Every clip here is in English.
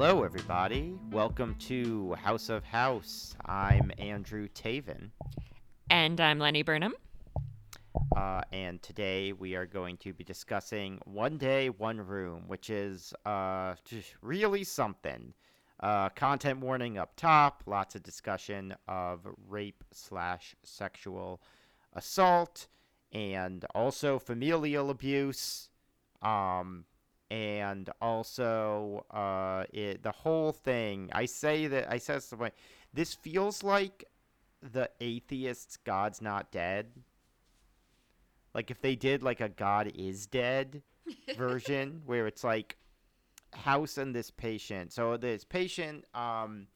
Hello, everybody. Welcome to House of House. I'm Andrew Taven, And I'm Lenny Burnham. uh, and today we are going to be discussing One Day, One Room, which is uh, just really something. Uh, content warning up top, lots of discussion of rape slash sexual assault, and also familial abuse. Um, and also uh, it, the whole thing. I say that I said something. This feels like the atheists' "God's Not Dead." Like if they did like a "God is Dead" version, where it's like House and this patient. So this patient um,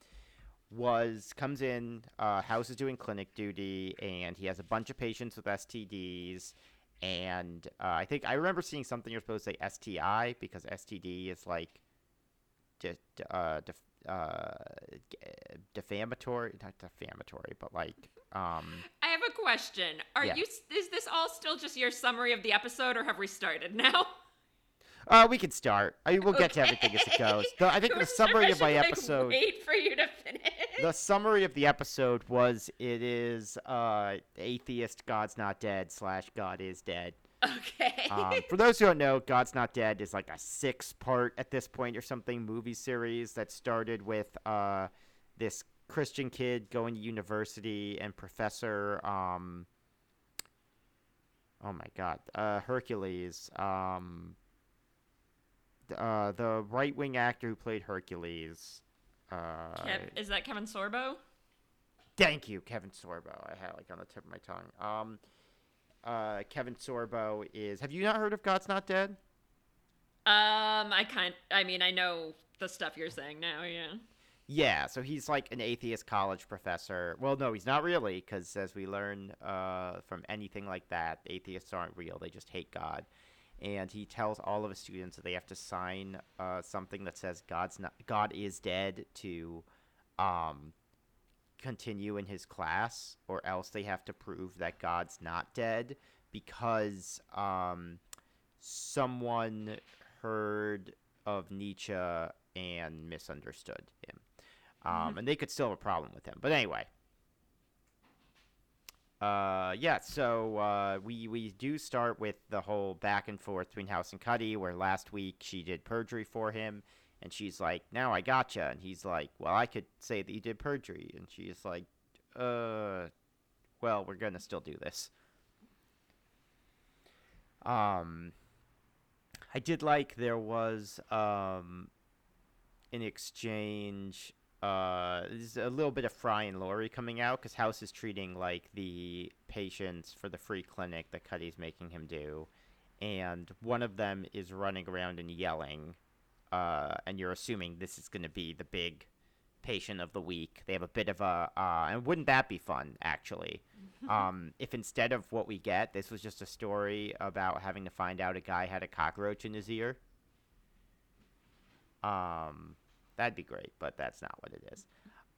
was comes in. Uh, House is doing clinic duty, and he has a bunch of patients with STDs and uh, I think I remember seeing something you're supposed to say STI because STD is like de- uh, def- uh, defamatory, not defamatory, but like um, I have a question. Are Yeah. you is this all still just your summary of the episode or have we started now? uh, we can start. I mean, we'll get to everything as it goes. The, I think the summary of my like, episode. Wait for you to finish. The summary of the episode was it is uh, atheist God's not dead slash God is dead. okay. Um, for those who don't know, God's Not Dead is like a six part at this point or something movie series that started with uh, this Christian kid going to university and Professor. Um, oh my God, uh, Hercules. Um, uh, the right wing actor who played Hercules. Uh, Kev- is that Kevin Sorbo? Thank you, Kevin Sorbo. I had like on the tip of my tongue. Um, uh, Kevin Sorbo is. Have you not heard of God's Not Dead? Um, I kind. I mean, I know the stuff you're saying now. Yeah. Yeah, so he's like an atheist college professor. Well, no, he's not really, because as we learn uh, from anything like that, atheists aren't real. They just hate God. And he tells all of his students that they have to sign uh, something that says God's not God is dead to um, continue in his class, or else they have to prove that God's not dead because um, someone heard of Nietzsche and misunderstood him. Um, and they could still have a problem with him. But anyway. Uh, yeah, so uh, we, we do start with the whole back and forth between House and Cuddy, where last week she did perjury for him, and she's like, now I gotcha. And he's like, well, I could say that you did perjury. And she's like, uh, well, we're to still do this. Um, I did like there was um, an exchange. Uh, there's a little bit of Fry and Laurie coming out because House is treating like the patients for the free clinic that Cuddy's making him do, and one of them is running around and yelling, uh, and you're assuming this is going to be the big patient of the week. They have a bit of a, uh, and wouldn't that be fun actually? um, if instead of what we get, this was just a story about having to find out a guy had a cockroach in his ear. Um, that'd be great, but that's not what it is.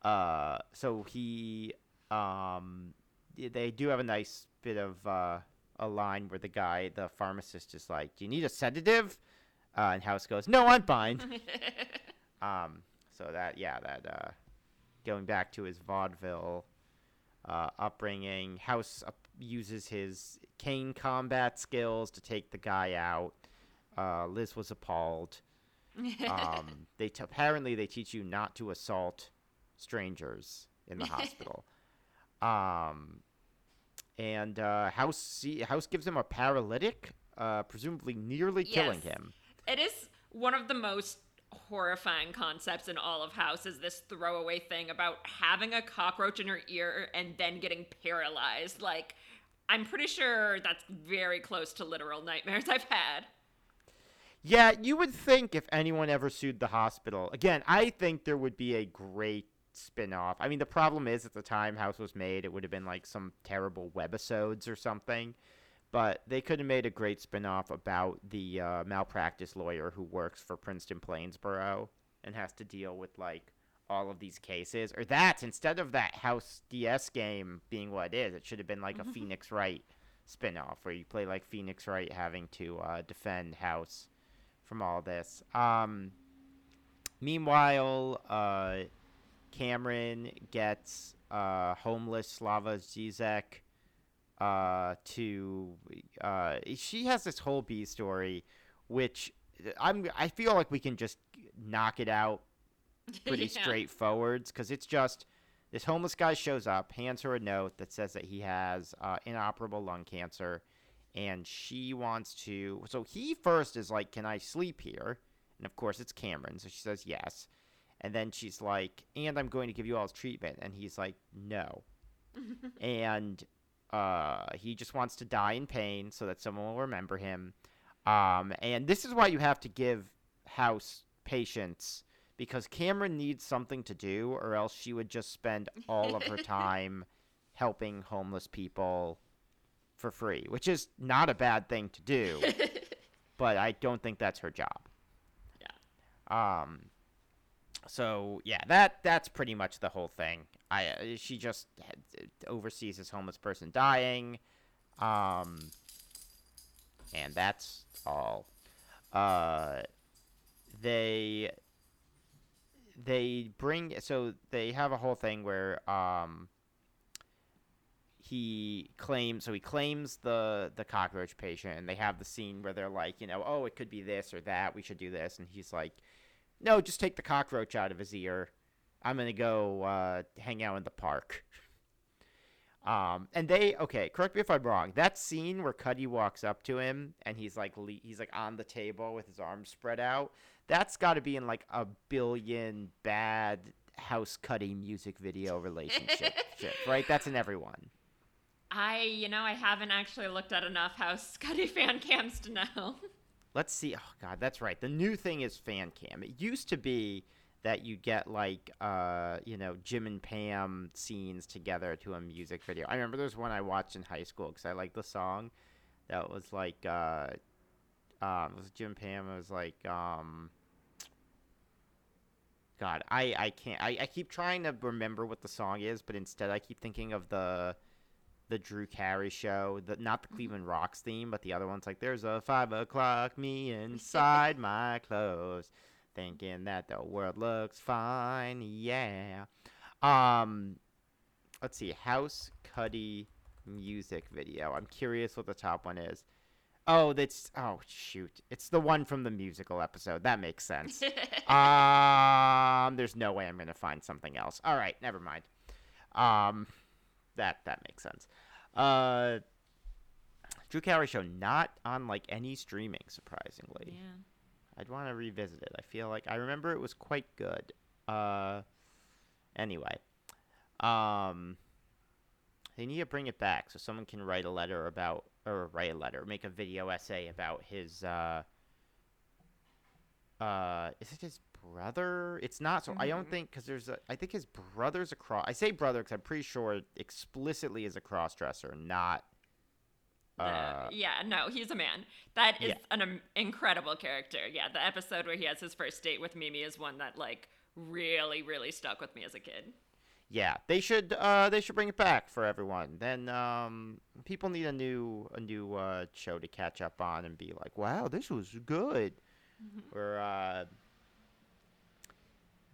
Uh, so he, um, they do have a nice bit of uh, a line where the guy, the pharmacist, is like, "Do you need a sedative?" Uh, and House goes, "No, I'm fine." um, so that, yeah, that uh, going back to his vaudeville uh, upbringing, House up- uses his cane combat skills to take the guy out. Uh, Liz was appalled. Um, they t- apparently they teach you not to assault strangers in the hospital. Um, and uh, House House gives him a paralytic, uh, presumably nearly killing him. It is one of the most horrifying concepts in all of House is this throwaway thing about having a cockroach in your ear and then getting paralyzed. Like, I'm pretty sure that's very close to literal nightmares I've had. Yeah, you would think if anyone ever sued the hospital. Again, I think there would be a great spin-off. I mean, the problem is at the time House was made, it would have been like some terrible webisodes or something. But they could have made a great spin-off about the uh, malpractice lawyer who works for Princeton Plainsboro and has to deal with like all of these cases. Or that instead of that House DS game being what it is, it should have been like a Phoenix Wright spin-off where you play like Phoenix Wright having to uh, defend House from all this. Um, Meanwhile, uh, Cameron gets uh, homeless Slavoj Zizek uh, to. Uh, she has this whole B story, which I'm. I feel like we can just knock it out pretty Yeah. straightforwards because it's just this homeless guy shows up, hands her a note that says that he has uh, inoperable lung cancer, and she wants to. So he first is like, "Can I sleep here?" And of course, it's Cameron, so she says yes. And then she's like, "And I'm going to give you all this treatment," and he's like, "No." and uh, he just wants to die in pain so that someone will remember him. Um, and this is why you have to give House patients because Cameron needs something to do, or else she would just spend all of her time helping homeless people for free, which is not a bad thing to do, but I don't think that's her job. Yeah. Um. So yeah, that that's pretty much the whole thing. I uh, she just oversees this homeless person dying, um, and that's all. Uh, they they bring so they have a whole thing where um he claims so he claims the the cockroach patient and they have the scene where they're like you know oh it could be this or that we should do this and he's like no just take the cockroach out of his ear. I'm gonna go uh, hang out in the park. Um and they okay correct me if i'm wrong that scene where cuddy walks up to him and he's like le- he's like on the table with his arms spread out that's got to be in like a billion bad house cuddy music video relationship right? That's in everyone I, you know, I haven't actually looked at enough House Scuddy fan cams to know. Let's see. Oh God, that's right. The new thing is fan cam. It used to be that you get like uh you know Jim and Pam scenes together to a music video. I remember there's one I watched in high school because I liked the song. That was like uh um it was Jim Pam. It was like um. God, I, I can't. I, I keep trying to remember what the song is, but instead I keep thinking of the the Drew Carey show, the not the Cleveland Rocks theme, but the other ones like there's a five o'clock me inside my clothes, thinking that the world looks fine, yeah. Um, let's see, House Cuddy music video. I'm curious what the top one is. Oh, that's oh shoot, it's the one from the musical episode. That makes sense. um, there's no way I'm gonna find something else. All right, never mind. Um, that that makes sense. Uh, Drew Carey show not on like any streaming, surprisingly. yeah. I'd want to revisit it. I feel like I remember it was quite good. Uh, anyway, um, they need to bring it back so someone can write a letter about or write a letter, make a video essay about his. Uh, uh, is it his brother? It's not. So I don't Mhm. think because there's a. I think his brother's a cross. I say brother because I'm pretty sure explicitly is a cross dresser, not. Uh, Uh, yeah, no, he's a man. That is yeah. an um, incredible character. Yeah, the episode where he has his first date with Mimi is one that like really, really stuck with me as a kid. Yeah, they should. Uh, they should bring it back for everyone. Then um, people need a new a new uh, show to catch up on and be like, "Wow, this was good." Or uh,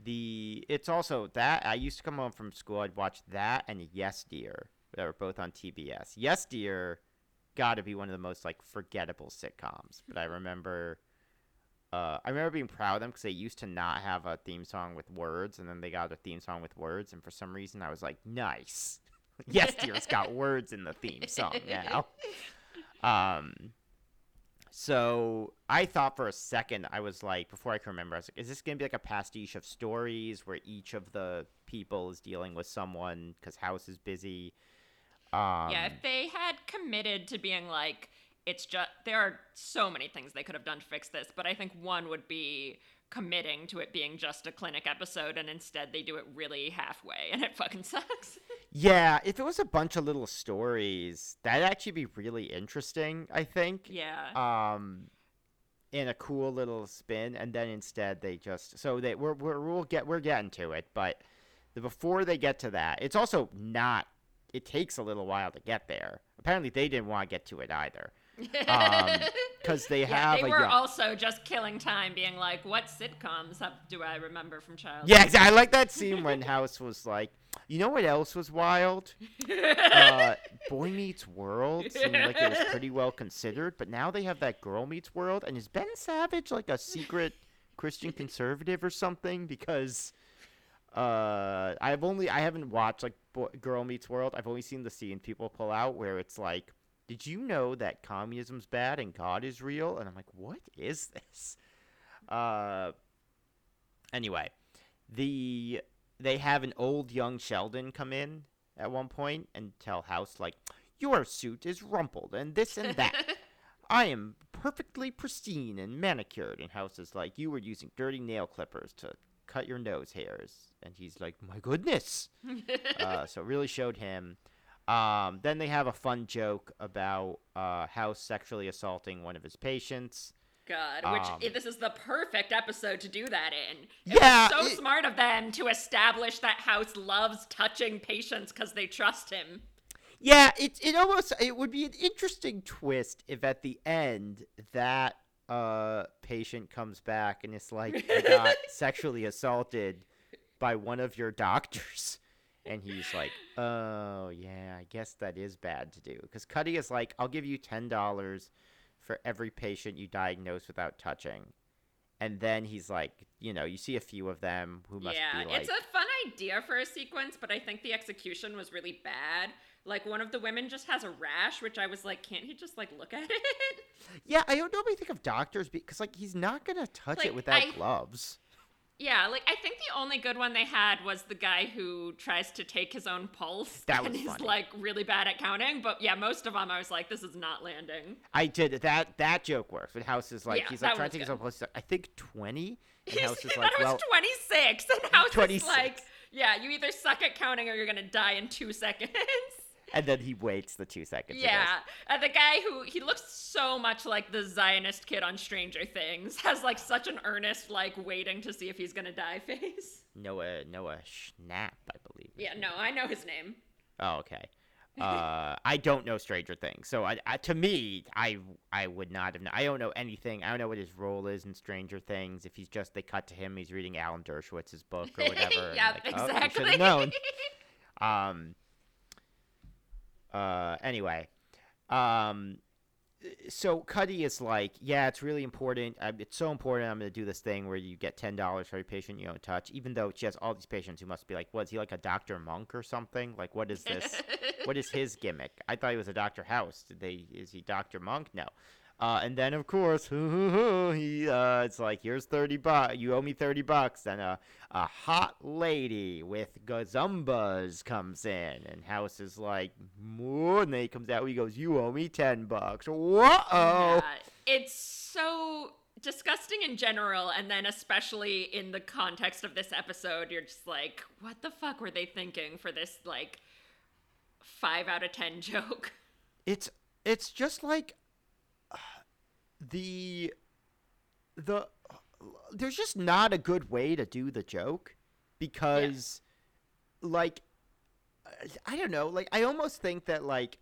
the it's also that I used to come home from school. I'd watch that and Yes Dear that were both on TBS. Yes Dear, got to be one of the most like forgettable sitcoms. But I remember. Uh, I remember being proud of them because they used to not have a theme song with words, and then they got a theme song with words, and for some reason I was like, nice. yes, dear, it's got words in the theme song now. Um, so I thought for a second, I was like, before I can remember, I was like, is this going to be like a pastiche of stories where each of the people is dealing with someone because House is busy? Um, yeah, if they had committed to being like, it's just there are so many things they could have done to fix this, but I think one would be committing to it being just a clinic episode, and instead they do it really halfway, and it fucking sucks. Yeah, if it was a bunch of little stories, that'd actually be really interesting, I think. yeah. Um in a cool little spin and then instead they just so they we're, we're we'll get we're getting to it, but the before they get to that, it's also not it takes a little while to get there. Apparently they didn't want to get to it either. because they yeah, have they a were young- also just killing time, being like, "What sitcoms have, do I remember from childhood?" Yeah, exa- I like that scene when House was like, you know what else was wild? Uh, Boy Meets World seemed like it was pretty well considered, but now they have that Girl Meets World, and is Ben Savage like a secret Christian conservative or something? Because uh, I've only I haven't watched like Boy, Girl Meets World. I've only seen the scene people pull out where it's like, did you know that communism's bad and God is real? And I'm like, what is this? Uh, anyway, the they have an old young Sheldon come in at one point and tell House like, "Your suit is rumpled and this and that. I am perfectly pristine and manicured." And House is like, "You were using dirty nail clippers to cut your nose hairs." And he's like, "My goodness." uh, so it really showed him. Um, then they have a fun joke about uh, House sexually assaulting one of his patients. God, which Um, i- this is the perfect episode to do that in. It Yeah, so it- smart of them to establish that House loves touching patients because they trust him. Yeah, it it almost it would be an interesting twist if at the end that uh patient comes back and it's like I got sexually assaulted by one of your doctors. And he's like, "Oh, yeah, I guess that is bad to do." Cuz Cuddy is like, "I'll give you $10 for every patient you diagnose without touching." And then he's like, you know, you see a few of them who must yeah, be like it's a fun idea for a sequence, but I think the execution was really bad. Like one of the women just has a rash, which I was like, can't he just like look at it? Yeah, I don't normally think of doctors because like he's not going to touch Like, it without I- gloves. Yeah, like I think the only good one they had was the guy who tries to take his own pulse That and was is funny. like really bad at counting. But yeah, most of them I was like, this is not landing. I did that. That joke works. But House is like Yeah, he's like trying to take his good. own place. He's like, I think twenty. And He's, House is like, thought it well, was 26. And House 26. is like, yeah, you either suck at counting or you're going to die in two seconds. And then he waits the two seconds. yeah. And the guy who, he looks so much like the Zionist kid on Stranger Things, has like such an earnest, like waiting to see if he's going to die face. Noah Noah Schnapp, I believe. Yeah, no, I know his name. Oh, okay. Uh, I don't know Stranger Things, so I, I, to me, I I would not have. Known. I don't know anything. I don't know what his role is in Stranger Things. If he's just they cut to him, he's reading Alan Dershowitz's book or whatever. yep, like, oh, exactly. known. Um. Uh. Anyway. Um. So Cuddy is like, yeah, it's really important. It's so important. I'm going to do this thing where you get ten dollars for every patient you don't touch, even though she has all these patients who must be like, what is he like a Doctor Monk or something? Like, what is this? what is his gimmick? I thought he was a Doctor House. Did they? Is he Doctor Monk? No. Uh, and then of course, he uh, it's like here's thirty bucks. You owe me thirty bucks. And a a hot lady with gazumbas comes in, and House is like, "Moo," and then he comes out. He goes, "You owe me ten bucks." Whoa! Yeah, it's so disgusting in general, and then especially in the context of this episode, you're just like, what the fuck were they thinking for this like five out of ten joke? it's it's just like the the there's just not a good way to do the joke because like I don't know like I almost think that like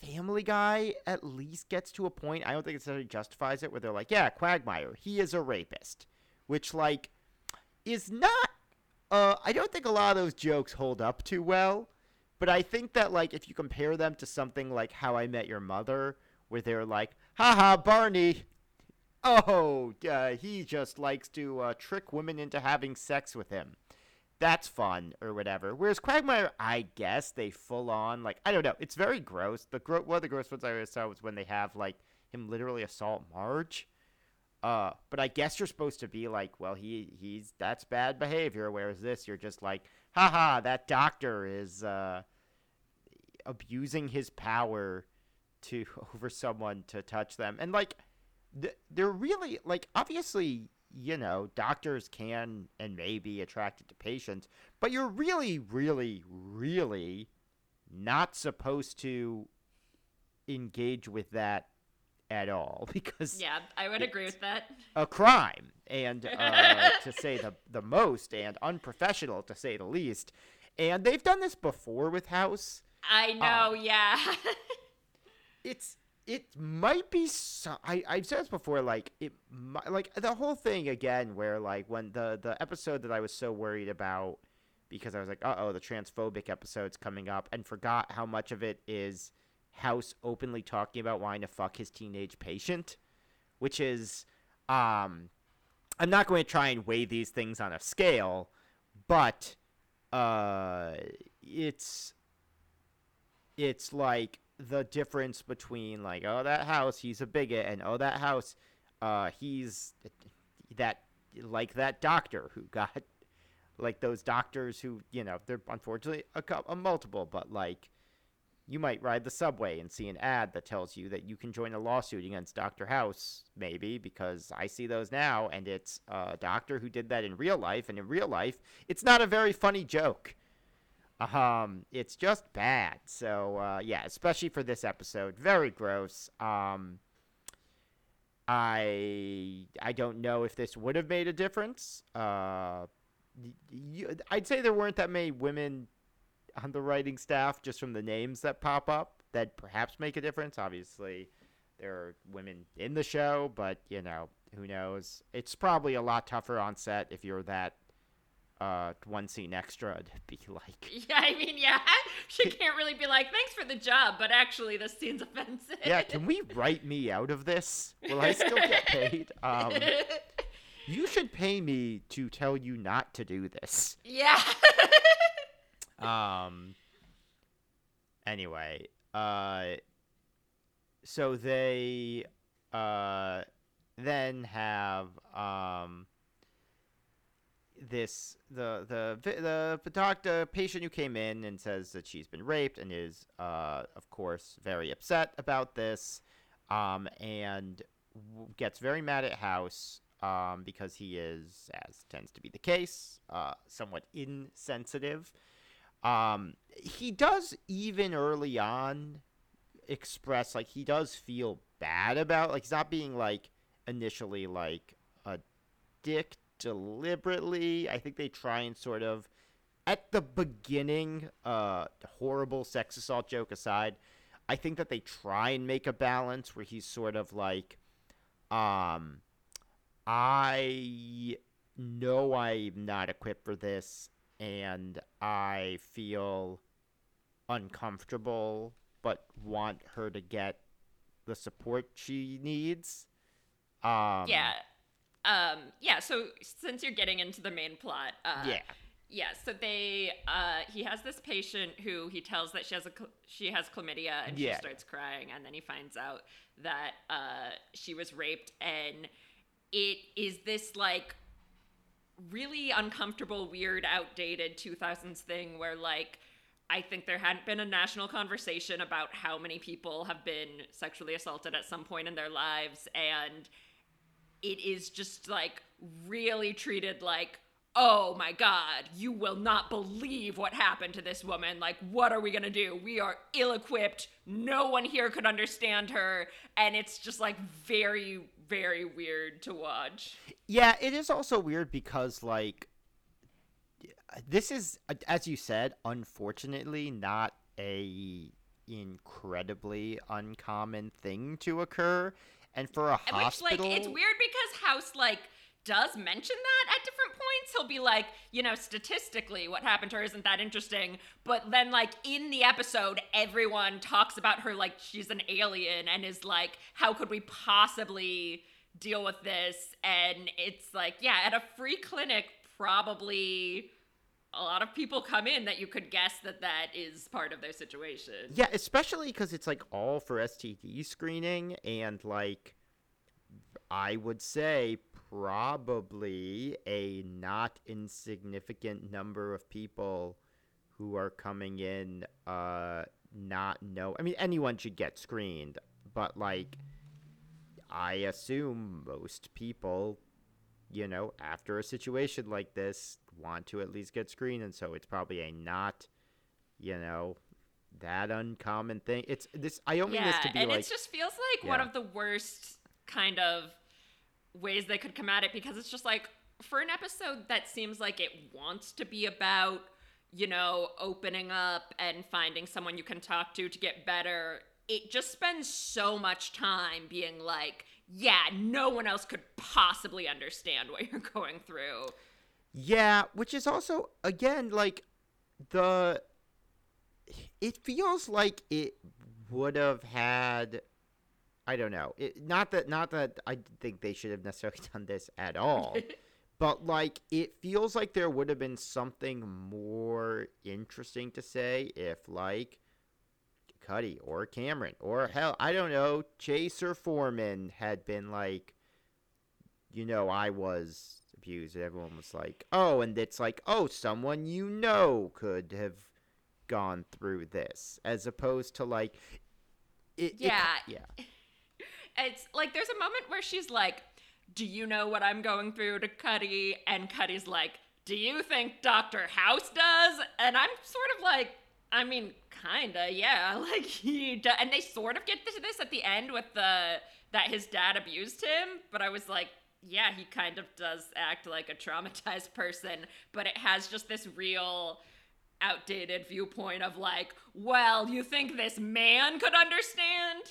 Family Guy at least gets to a point I don't think it necessarily justifies it where they're like yeah Quagmire he is a rapist which like is not uh I don't think a lot of those jokes hold up too well but I think that like if you compare them to something like How I Met Your Mother, where they're like, "Haha, Barney, oh, uh, he just likes to uh, trick women into having sex with him," that's fun or whatever. Whereas Quagmire, I guess they full on like I don't know, it's very gross. The gro- one of the gross ones I always saw was when they have like him literally assault Marge. Uh, but I guess you're supposed to be like, well, he he's that's bad behavior. Whereas this, you're just like, haha, that doctor is uh, abusing his power to over someone to touch them, and like, they're really like obviously, you know, doctors can and may be attracted to patients, but you're really, really, really not supposed to engage with that at all because yeah, I would agree with that. a crime and uh, to say the the most and unprofessional to say the least and they've done this before with house I know, yeah. It's it might be so, I I've said this before like it like the whole thing again where like when the the episode that I was so worried about because I was like uh-oh the transphobic episode's coming up and forgot how much of it is House openly talking about wanting to fuck his teenage patient which is um I'm not going to try and weigh these things on a scale but uh it's it's like the difference between like oh that house he's a bigot and oh that house uh he's that like that doctor who got like those doctors who you know they're unfortunately a, a multiple but like you might ride the subway and see an ad that tells you that you can join a lawsuit against Dr. House, maybe, because I see those now, and it's a doctor who did that in real life, and in real life, it's not a very funny joke. Um, it's just bad. So uh, yeah, especially for this episode, very gross. Um, I I don't know if this would have made a difference. Uh, I'd say there weren't that many women on the writing staff just from the names that pop up that perhaps make a difference. Obviously, there are women in the show, but you know who knows. It's probably a lot tougher on set if you're that uh one scene extra to be like Yeah, I mean, yeah, she can't really be like, "Thanks for the job," but actually, this scene's offensive. yeah can we write me out of this will i still get paid um you should pay me to tell you not to do this yeah. um anyway uh so they uh then have um this the the the the doctor patient who came in and says that she's been raped and is uh of course very upset about this um and gets very mad at house um because he is as tends to be the case uh somewhat insensitive. Um he does even early on express like he does feel bad about like he's not being like initially like a dick deliberately i think they try and sort of at the beginning uh horrible sex assault joke aside i think that they try and make a balance where he's sort of like um i know i'm not equipped for this and i feel uncomfortable but want her to get the support she needs um yeah. Um, yeah, so since you're getting into the main plot, uh, yeah yeah, so they, uh, he has this patient who he tells that she has a, she has chlamydia and Yeah. she starts crying, and then he finds out that, uh, she was raped, and it is this, like, really uncomfortable, weird, outdated 2000s thing where, like, I think there hadn't been a national conversation about how many people have been sexually assaulted at some point in their lives, and it is just like really treated like oh my god you will not believe what happened to this woman. Like what are we going to do? We are ill-equipped. No one here could understand her. And it's just like very very weird to watch. Yeah, it is also weird because like this is as you said, unfortunately not a incredibly uncommon thing to occur. And for a And which like it's weird because house like does mention that at different points. He'll be like you know statistically what happened to her isn't that interesting. But then like in the episode everyone talks about her like she's an alien and is like how could we possibly deal with this? And it's like yeah at a free clinic probably a lot of people come in that you could guess that that is part of their situation Yeah, especially because it's like all for STD screening, and like I would say probably a not insignificant number of people who are coming in uh not know. I mean, anyone should get screened, but like I assume most people, you know, after a situation like this, want to at least get screened, and so it's probably a not, you know, that uncommon thing. It's this. I don't mean this to be and like. it just feels like one of the worst kind of ways they could come at it because it's just like for an episode that seems like it wants to be about you know opening up and finding someone you can talk to to get better it just spends so much time being like, yeah, no one else could possibly understand what you're going through. Yeah, which is also again like the it feels like it would have had I don't know. It, not that not that I think they should have necessarily done this at all. but like it feels like there would have been something more interesting to say if like Cuddy or Cameron or hell, I don't know, Chase or Foreman had been like you know, I was abused. Everyone was like, "Oh," and it's like, "Oh, someone you know could have gone through this," as opposed to like, it, yeah, it, yeah. It's like there's a moment where she's like, "Do you know what I'm going through?" to Cuddy, and Cuddy's like, "Do you think Doctor House does?" And I'm sort of like, I mean, kinda, yeah. Like he, do- and they sort of get to this at the end with the that his dad abused him, but I was like, yeah, he kind of does act like a traumatized person, but it has just this real outdated viewpoint of like, well, you think this man could understand?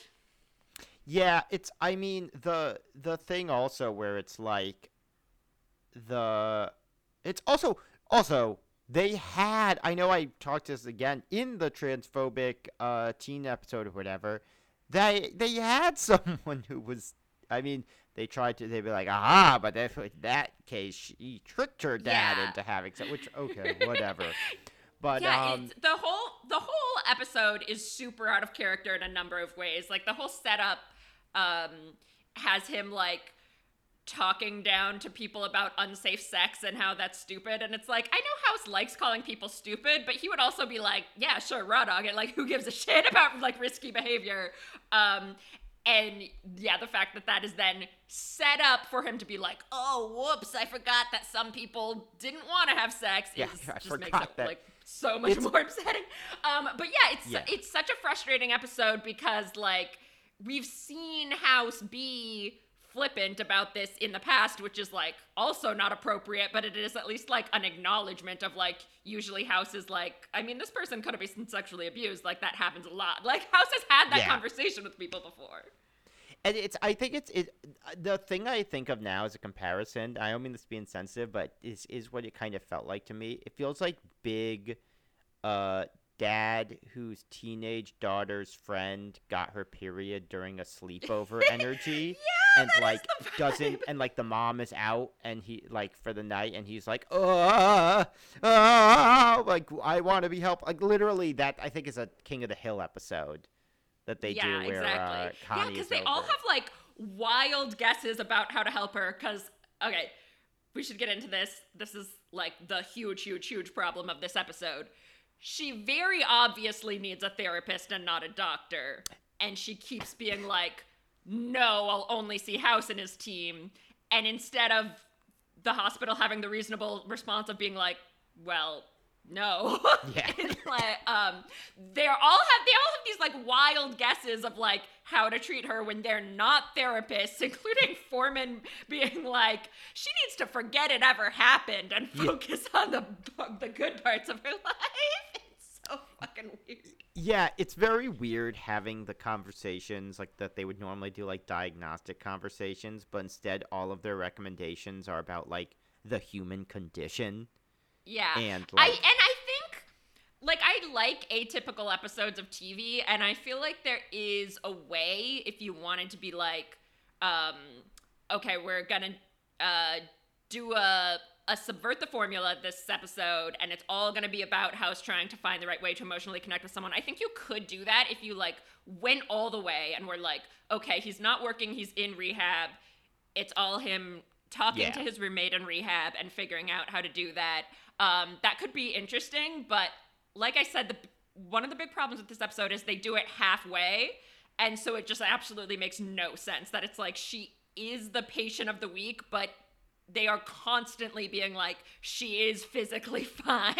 Yeah, it's I mean the the thing also where it's like the it's also also they had I know I talked this again in the transphobic uh teen episode or whatever. They they had someone who was I mean they tried to they'd be like aha but if in that case she tricked her dad Yeah. into having sex which okay whatever but yeah, um it's, the whole the whole episode is super out of character in a number of ways. Like the whole setup um, has him like talking down to people about unsafe sex and how that's stupid. And it's like I know House likes calling people stupid, but he would also be like, yeah, sure, raw dog it. Like who gives a shit about like risky behavior? Um, and yeah, the fact that that is then set up for him to be like, oh, whoops, I forgot that some people didn't want to have sex. Yeah, is, I just makes forgot it that. like so much It's- more upsetting. Um, but yeah, it's Yeah. it's such a frustrating episode because like we've seen House be flippant about this in the past, which is like also not appropriate, but it is at least like an acknowledgement of like usually House is like, I mean, this person could have been sexually abused, like that happens a lot. Like House has had that Yeah. conversation with people before. And it's I think it's it the thing I think of now as a comparison, I don't mean this being sensitive, but is is what it kind of felt like to me. It feels like big uh dad whose teenage daughter's friend got her period during a sleepover energy Yeah, and like doesn't and like the mom is out and he like for the night and he's like uh, uh like I want to be helped like literally that I think is a King of the Hill episode that they yeah, do where exactly. uh, yeah, because they all have like wild guesses about how to help her. Because okay, we should get into this. This is like the huge, huge, huge problem of this episode. She very obviously needs a therapist and not a doctor, and she keeps being like, "No, I'll only see House and his team." And instead of the hospital having the reasonable response of being like, "Well, no," Yeah. like, um, they're all have they all have these like wild guesses of like how to treat her when they're not therapists, including Foreman being like, she needs to forget it ever happened and Yeah. focus on the the good parts of her life. It's so fucking weird. Yeah, it's very weird having the conversations like that they would normally do like diagnostic conversations, but instead all of their recommendations are about like the human condition Yeah. and I like and I like I like atypical episodes of TV and I feel like there is a way if you wanted to be like um okay, we're going to uh do a a subvert the formula this episode and it's all going to be about House trying to find the right way to emotionally connect with someone. I think you could do that if you like went all the way and were like, okay, he's not working, he's in rehab. It's all him talking Yeah. to his roommate in rehab and figuring out how to do that. Um, that could be interesting, but like I said, the one of the big problems with this episode is they do it halfway, and so it just absolutely makes no sense that it's like she is the patient of the week, but they are constantly being like she is physically fine.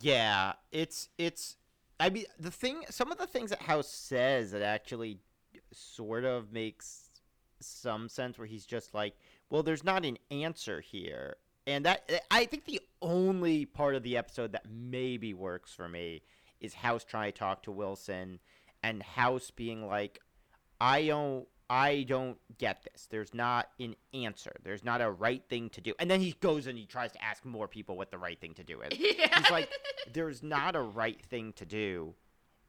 yeah, it's it's I mean the thing some of the things that House says that actually sort of makes some sense where he's just like, well, there's not an answer here. And that I think the only part of the episode that maybe works for me is House trying to talk to Wilson and House being like, I don't I don't get this. There's not an answer. There's not a right thing to do. And then he goes and he tries to ask more people what the right thing to do is. yeah. He's like, there's not a right thing to do.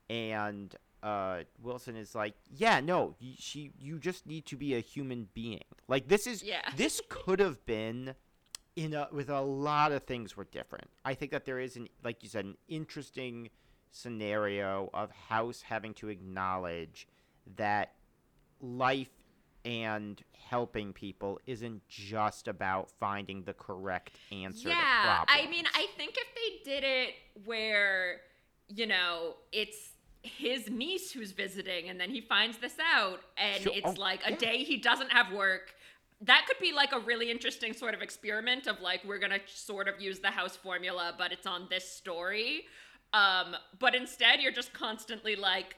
And uh, Wilson is like, yeah, no, she, you just need to be a human being. Like this is, Yeah. this could have been, in a, with a lot of things were different. I think that there is an, like you said, an interesting scenario of House having to acknowledge that life and helping people isn't just about finding the correct answer to yeah. I mean, I think if they did it where, you know, it's his niece who's visiting and then he finds this out and Sure. it's Oh, like a yeah. day he doesn't have work. That could be like a really interesting sort of experiment of like we're gonna sort of use the house formula, but it's on this story. Um, but instead, you're just constantly like,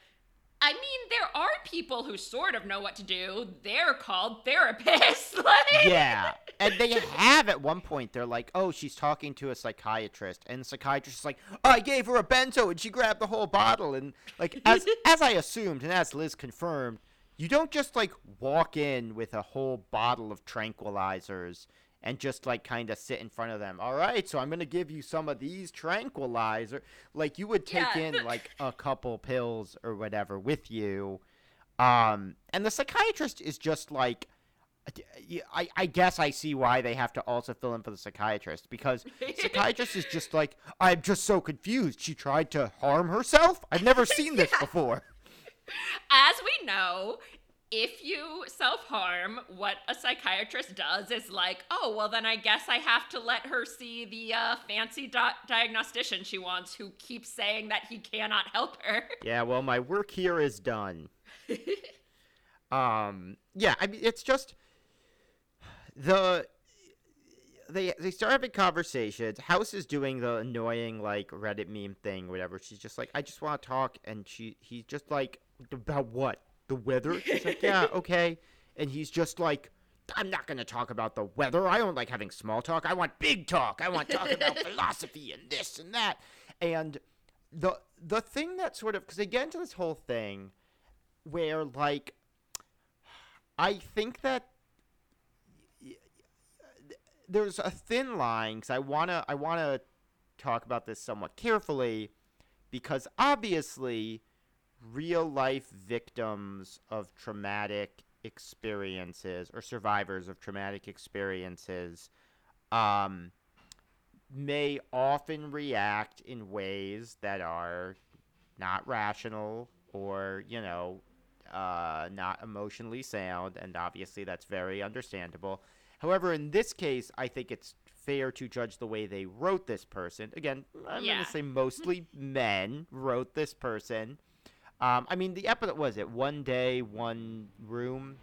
I mean, there are people who sort of know what to do. They're called therapists. like, yeah, and they have at one point. They're like, "Oh, she's talking to a psychiatrist," and the psychiatrist is like, oh, "I gave her a benzo, and she grabbed the whole bottle." And like, as as I assumed, and as Liz confirmed, you don't just like walk in with a whole bottle of tranquilizers and just like kind of sit in front of them. All right, so I'm gonna give you some of these tranquilizer. Like you would take Yeah. in like a couple pills or whatever with you. Um, and the psychiatrist is just like, I, I guess I see why they have to also fill in for the psychiatrist because psychiatrist is just like, I'm just so confused. She tried to harm herself. I've never seen this before. As we know, if you self harm, what a psychiatrist does is like, oh, well, then I guess I have to let her see the uh, fancy di- diagnostician she wants who keeps saying that he cannot help her. Yeah, well, my work here is done. um, yeah, I mean, it's just the they they start having conversations. House is doing the annoying like Reddit meme thing, whatever. She's just like, I just want to talk, and she he's just like, about what the weather. She's like, yeah, okay, and he's just like. I'm not going to talk about the weather. I don't like having small talk. I want big talk. I want to talk about philosophy and this and that. And the the thing that sort of because they get into this whole thing where like I think that there's a thin line because I wanna I wanna talk about this somewhat carefully because obviously real life victims of traumatic experiences or survivors of traumatic experiences um, may often react in ways that are not rational or you know uh, not emotionally sound and obviously that's very understandable. However in this case i think it's fair to judge the way they wrote this person. Again i'm Yeah. going to say mostly men wrote this person um, i mean the episode was it one day one room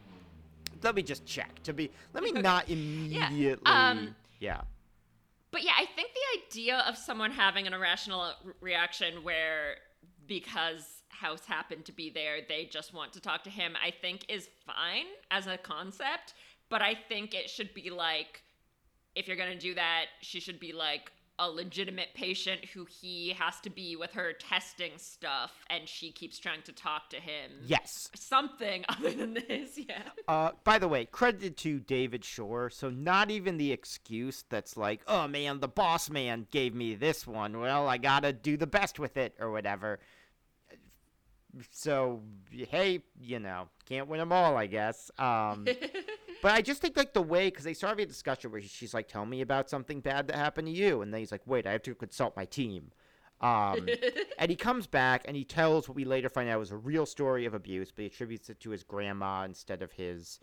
let me just check to be let me Okay. not immediately um, yeah But yeah, I think the idea of someone having an irrational reaction where because House happened to be there, they just want to talk to him, I think is fine as a concept. But I think it should be like, if you're going to do that, she should be like a legitimate patient who he has to be with her testing stuff and she keeps trying to talk to him. yes Something other than this, yeah. Uh, by the way, credited to David Shore. So not even the excuse that's like, "Oh man, the boss man gave me this one. Well, I gotta do the best with it or whatever." So hey, you know, can't win them all, I guess. Um, but I just think like the way because they start having a discussion where she's like, "Tell me about something bad that happened to you," and then he's like, "Wait, I have to consult my team." Um, and he comes back and he tells what we later find out was a real story of abuse, but he attributes it to his grandma instead of his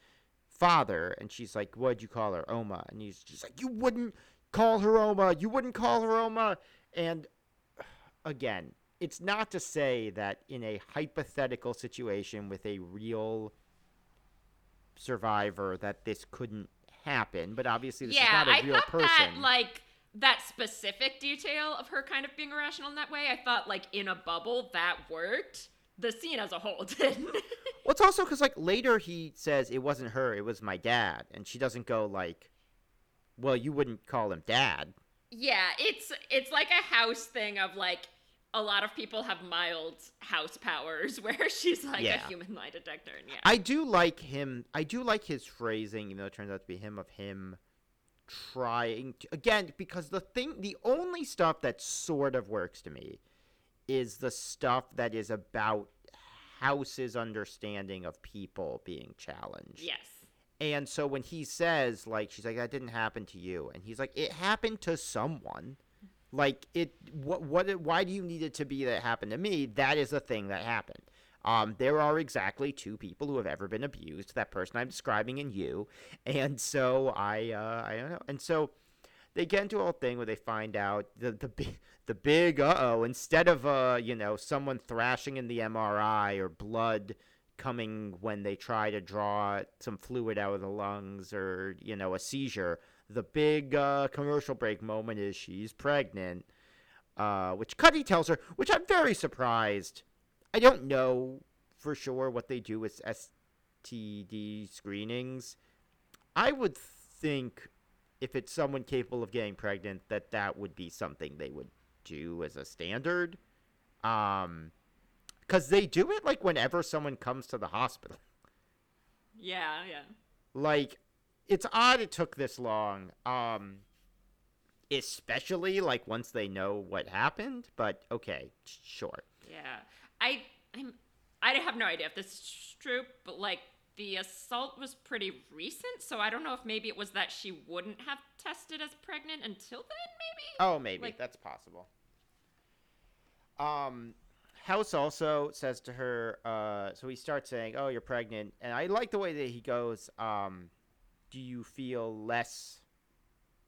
father. And she's like, What'd you call her? Oma. And he's just like, You wouldn't call her Oma. You wouldn't call her Oma. And again, it's not to say that in a hypothetical situation with a real survivor that this couldn't happen, but obviously this yeah, is not a I real thought person. that like that specific detail of her kind of being irrational in that way. I thought like in a bubble that worked. The scene as a whole didn't. Well, it's also because like later he says it wasn't her, it was my dad, and she doesn't go like, "Well, you wouldn't call him dad." yeah, it's it's like a house thing of like a lot of people have mild house powers where she's like Yeah. a human lie detector. And yeah. I do like him. I do like his phrasing, even though it turns out to be him of him trying to, again because the thing, the only stuff that sort of works to me is the stuff that is about House's understanding of people being challenged. yes. And so when he says, like, she's like, that didn't happen to you, and he's like, it happened to someone. Like it, what, what, why do you need it to be that happened to me? That is a thing that happened. Um, there are exactly two people who have ever been abused. That person I'm describing and you, and so I, uh, I don't know. And so they get into a whole thing where they find out the the big the big uh oh. Instead of uh, you know, someone thrashing in the MRI or blood coming when they try to draw some fluid out of the lungs or you know a seizure the big uh, commercial break moment is she's pregnant uh, which cuddy tells her which i'm very surprised i don't know for sure what they do with std screenings i would think if it's someone capable of getting pregnant that that would be something they would do as a standard um because they do it like whenever someone comes to the hospital. Yeah, yeah. Like, it's odd it took this long. Um, especially like once they know what happened. But okay, sure. Yeah. I I'm I have no idea if this is true, but like the assault was pretty recent, so I don't know if maybe it was that she wouldn't have tested as pregnant until then, maybe? Oh, maybe Like- that's possible. Um, House also says to her, uh, so he starts saying, "Oh, you're pregnant," and I like the way that he goes, um, "Do you feel less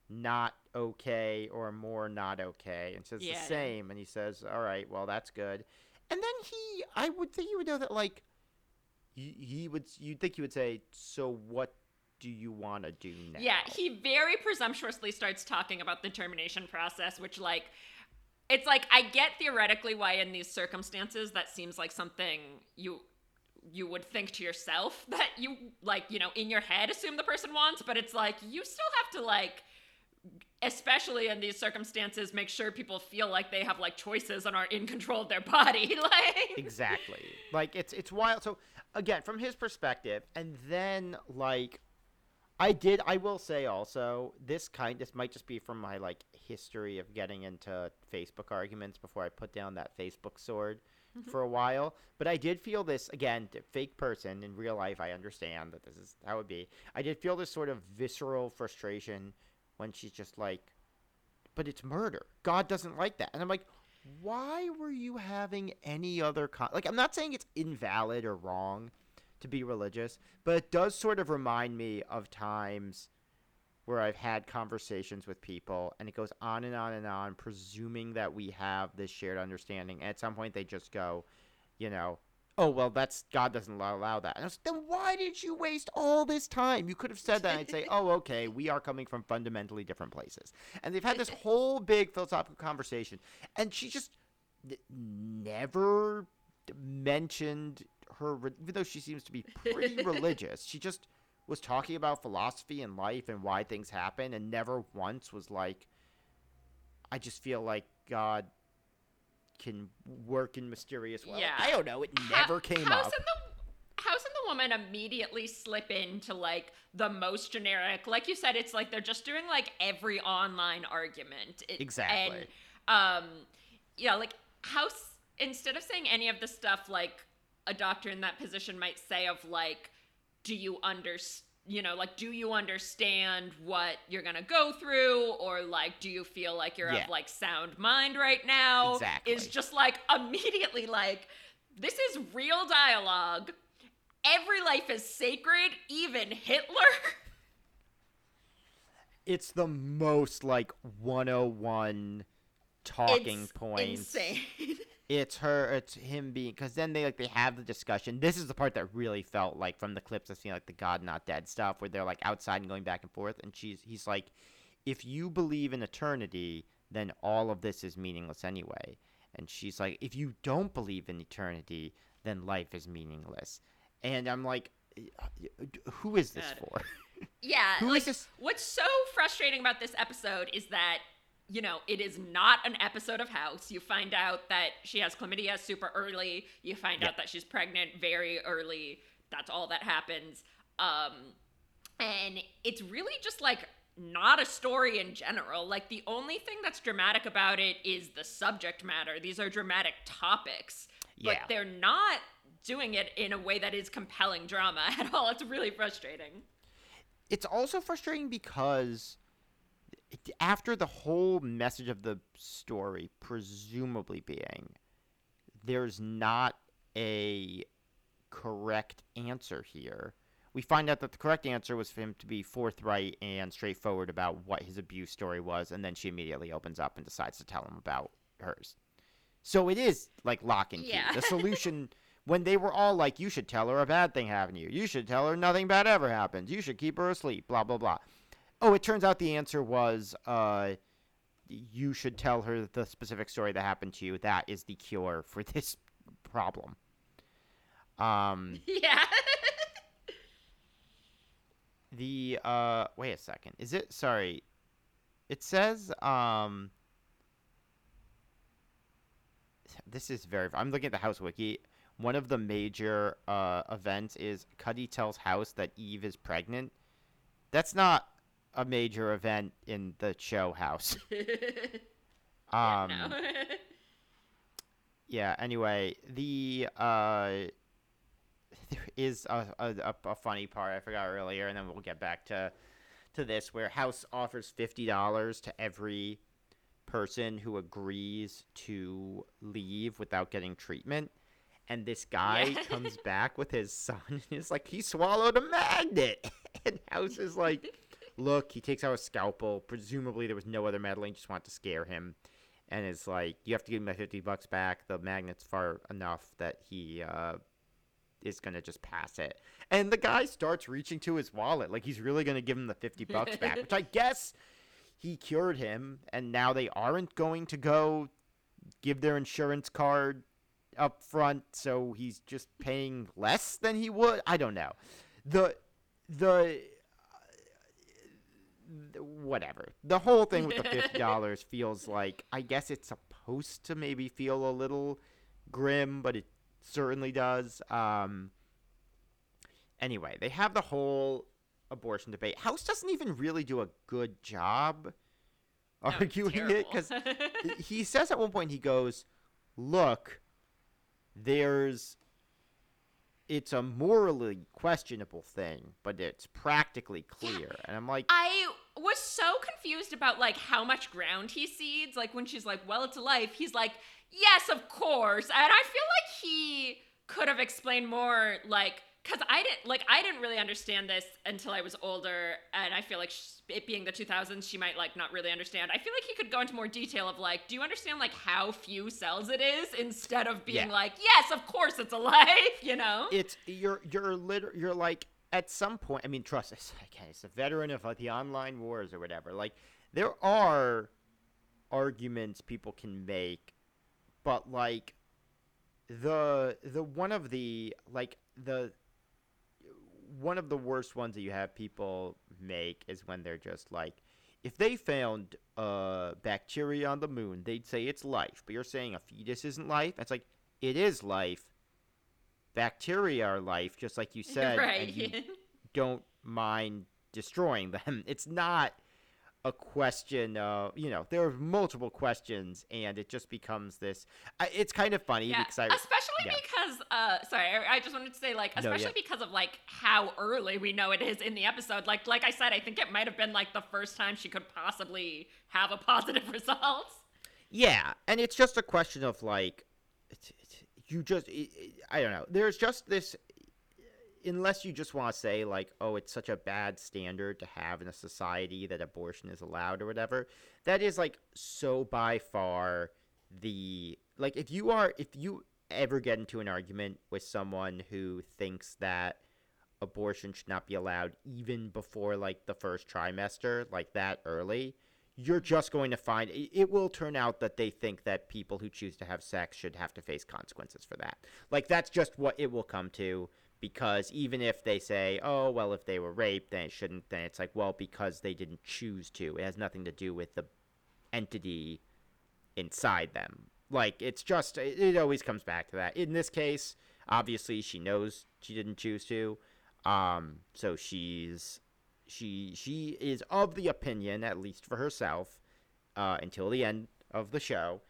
not okay or more not okay?" And says Yeah, the yeah. same, and he says, "All right, well, that's good." And then he, I would think you would know that, like, he, he would, you'd think he would say, "So what do you want to do now?" Yeah, he very presumptuously starts talking about the termination process, which like it's like I get theoretically why in these circumstances that seems like something you you would think to yourself that you like, you know, in your head assume the person wants, but it's like you still have to like especially in these circumstances make sure people feel like they have like choices and are in control of their body like. Exactly. Like it's it's wild. So again from his perspective and then like i did i will say also this kind this might just be from my like history of getting into facebook arguments before i put down that facebook sword Mm-hmm. for a while but i did feel this again fake person in real life i understand that this is how it would be. I did feel this sort of visceral frustration when she's just like but it's murder. God doesn't like that. And i'm like why were you having any other con- like i'm not saying it's invalid or wrong to be religious but it does sort of remind me of times where i've had conversations with people and it goes on and on and on presuming that we have this shared understanding. And at some point they just go you know oh well that's god doesn't allow, allow that. And I was, then why did you waste all this time? You could have said that. And i'd say oh okay we are coming from fundamentally different places. And they've had this whole big philosophical conversation and she just never mentioned her even though she seems to be pretty religious she just was talking about philosophy and life and why things happen and never once was like i just feel like god can work in mysterious ways Yeah. i don't know it never came House up And the, House and the woman immediately slip into like the most generic. Like you said, it's like they're just doing like every online argument. It- Exactly. And um, yeah, like House instead of saying any of the stuff like a doctor in that position might say of like, do you understand? You know, like, do you understand what you're gonna go through, or like, do you feel like you're Yeah. of like sound mind right now? Exactly. Is just like immediately like, this is real dialogue. Every life is sacred, even Hitler. it's the most like 101 talking it's points Insane. it's her it's him being because then they like they have the discussion this is the part that really felt like from the clips i've seen like the god not dead stuff where they're like outside and going back and forth and she's he's like if you believe in eternity then all of this is meaningless anyway and she's like if you don't believe in eternity then life is meaningless and i'm like who is this God. for yeah. Who is like, this- What's so frustrating about this episode is that you know, it is not an episode of House. You find out that she has chlamydia super early. You find Yeah. out that she's pregnant very early. That's all that happens. Um, and it's really just like not a story in general. Like the only thing that's dramatic about it is the subject matter. These are dramatic topics, but they're not doing it in a way that is compelling drama at all. It's really frustrating. it's also frustrating because after the whole message of the story presumably being there's not a correct answer here we find out that the correct answer was for him to be forthright and straightforward about what his abuse story was and then she immediately opens up and decides to tell him about hers so it is like lock and key Yeah. the solution when they were all like, you should tell her a bad thing happened to you. You should tell her nothing bad ever happens. You should keep her asleep, blah, blah, blah. Oh, it turns out the answer was, uh, you should tell her the specific story that happened to you. That is the cure for this problem. Um, Yeah. the, uh, wait a second. Is it, sorry, it says, um, this is very, I'm looking at the House Wiki. One of the major uh, events is Cuddy tells House that Eve is pregnant. That's not a major event in the show House. Um, no. yeah. Anyway, the uh, there is a, a, a, a funny part I forgot earlier, and then we'll get back to to this where House offers fifty dollars to every person who agrees to leave without getting treatment. And this guy Yeah. comes back with his son and is like, he swallowed a magnet. And House is like, look, he takes out a scalpel. Presumably there was no other meddling, just wanted to scare him. And it's like, you have to give me my 50 bucks back. The magnet's far enough that he uh, is going to just pass it. And the guy starts reaching to his wallet. Like he's really going to give him the 50 bucks back, which I guess he cured him. And now they aren't going to go give their insurance card up front. So he's just paying less than he would. I don't know. The, the, whatever. The whole thing with the fifty dollars feels like I guess it's supposed to maybe feel a little grim, but it certainly does. Um. Anyway, they have the whole abortion debate. House doesn't even really do a good job No, arguing it because he says at one point he goes, "Look, there's it's a morally questionable thing, but it's practically clear." And I'm like, I was so confused about like how much ground he cedes. Like when she's like, "Well, it's a life," he's like, "Yes, of course." And I feel like he could have explained more, like. Cause I didn't like I didn't really understand this until I was older, and I feel like sh- it being the 2000s, she might like not really understand. I feel like he could go into more detail of like, do you understand like how few cells it is, instead of being Yeah. like, yes, of course it's a life, you know? it's you're you're liter- you're like at some point. I mean, trust us. Okay, it's a veteran of uh, the online wars or whatever. Like there are arguments people can make, but like the the one of the like the one of the worst ones that you have people make is when they're just like if they found uh bacteria on the moon they'd say it's life but you're saying a fetus isn't life it's like it is life bacteria are life just like you said right. and you don't mind destroying them it's not a question of you know there are multiple questions and it just becomes this it's kind of funny Yeah, because I, especially yeah. because uh sorry, I I just wanted to say like No, yeah. especially because of like how early we know it is in the episode. Like like I said, I think it might have been like the first time she could possibly have a positive result. Yeah, and it's just a question of like, you just, i don't know. There's just this, unless you just want to say like, oh, it's such a bad standard to have in a society that abortion is allowed or whatever. That is like so by far the like if you are if you ever get into an argument with someone who thinks that abortion should not be allowed even before like the first trimester like that early you're just going to find it will turn out that they think that people who choose to have sex should have to face consequences for that. Like that's just what it will come to because even if they say, "Oh, well if they were raped, then it shouldn't," then it's like, "Well, because they didn't choose to. It has nothing to do with the entity inside them. Like it's just it, it always comes back to that. In this case, obviously she knows she didn't choose to. Um so she's she she is of the opinion at least for herself uh until the end of the show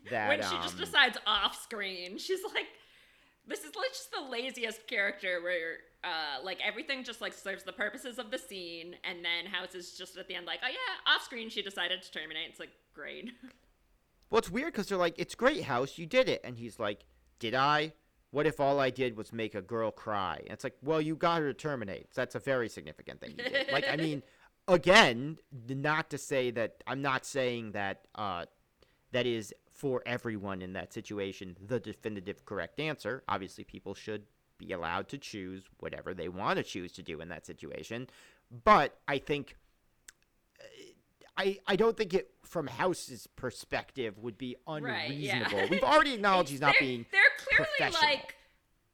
that when she just um, decides off screen, she's like, "This is like just the laziest character where." Uh, like everything just like serves the purposes of the scene, and then House is just at the end like, oh yeah, off screen she decided to terminate. It's like great. Well, it's weird because they're like, "It's great, House, you did it," and he's like, "Did I? What if all I did was make a girl cry?" And it's like, "Well, you got her to terminate. That's a very significant thing you did." like, I mean, again, not to say that I'm not saying that uh, that is for everyone in that situation the definitive correct answer. Obviously, people should be allowed to choose whatever they want to choose to do in that situation, but I think I, I don't think it from House's perspective would be Right, unreasonable. yeah. We've already acknowledged he's not being clearly like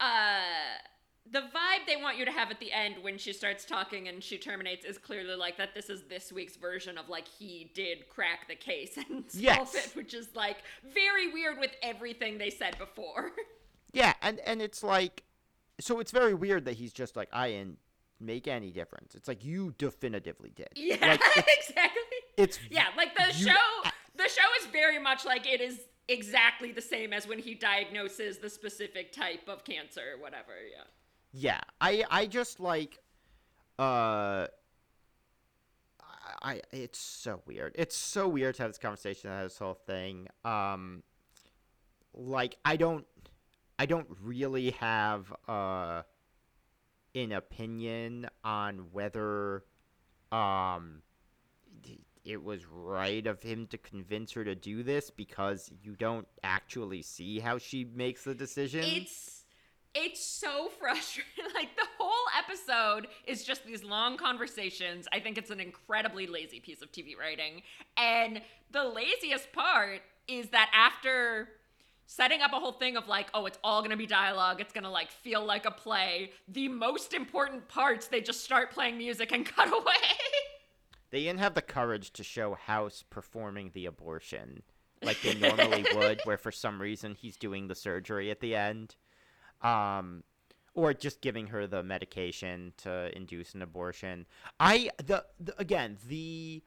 uh the vibe they want you to have at the end when she starts talking and she terminates is clearly like that this is this week's version of like he did crack the case and solve Yes. it, which is like very weird with everything they said before. Yeah, and and it's like so it's very weird that he's just like I didn't make any difference. It's like you definitively did. yeah, Like it's, exactly. it's Yeah, like the you- show the show is very much like it is exactly the same as when he diagnoses the specific type of cancer or whatever, yeah. Yeah, I I just like uh I it's so weird. It's so weird to have this conversation and this whole thing. Um like I don't I don't really have uh an opinion on whether um it was right of him to convince her to do this because you don't actually see how she makes the decision. It's it's so frustrating. Like the whole episode is just these long conversations. I think it's an incredibly lazy piece of TV writing. And the laziest part is that after setting up a whole thing of like, oh, it's all gonna be dialogue, it's gonna like feel like a play, the most important parts, they just start playing music and cut away. They didn't have the courage to show House performing the abortion like they normally would, where for some reason he's doing the surgery at the end. Um, or just giving her the medication to induce an abortion. I the, the again the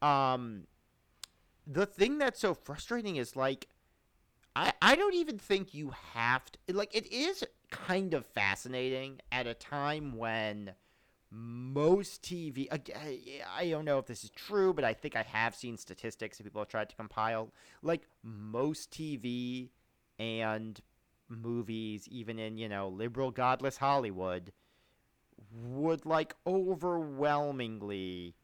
um the thing that's so frustrating is like I I don't even think you have to like it is kind of fascinating at a time when most TV I I don't know if this is true, but I think I have seen statistics that people have tried to compile. Like most TV and movies, even in you know liberal, godless Hollywood, would like overwhelmingly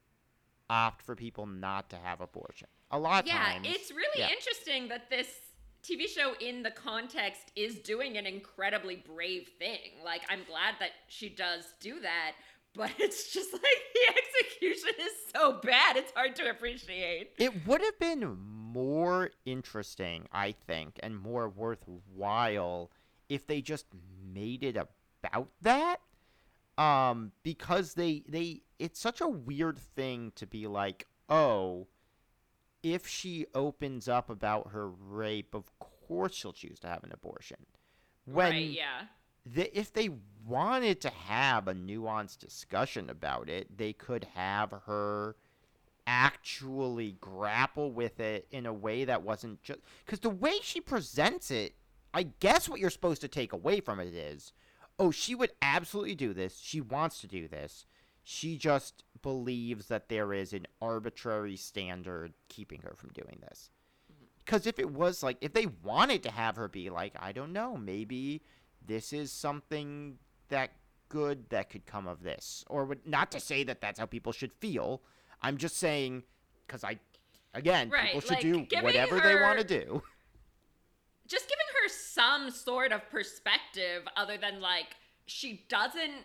opt for people not to have abortion. A lot of yeah, times, it's really yeah. interesting that this TV show in the context is doing an incredibly brave thing. Like I'm glad that she does do that, but it's just like the execution is so bad it's hard to appreciate. It would have been more interesting, I think, and more worthwhile if they just made it about that. Um, because they they it's such a weird thing to be like, oh, if she opens up about her rape, of course she'll choose to have an abortion. When right, yeah. The, if they wanted to have a nuanced discussion about it, they could have her actually grapple with it in a way that wasn't just because the way she presents it, I guess what you're supposed to take away from it is, oh, she would absolutely do this. She wants to do this. She just believes that there is an arbitrary standard keeping her from doing this. Mm-hmm. Because if it was like, if they wanted to have her be like, I don't know, maybe this is something that good that could come of this. Or would, not to say that that's how people should feel. I'm just saying, because I, again, Right, people should like, do whatever they want to do. Just giving her some sort of perspective other than like she doesn't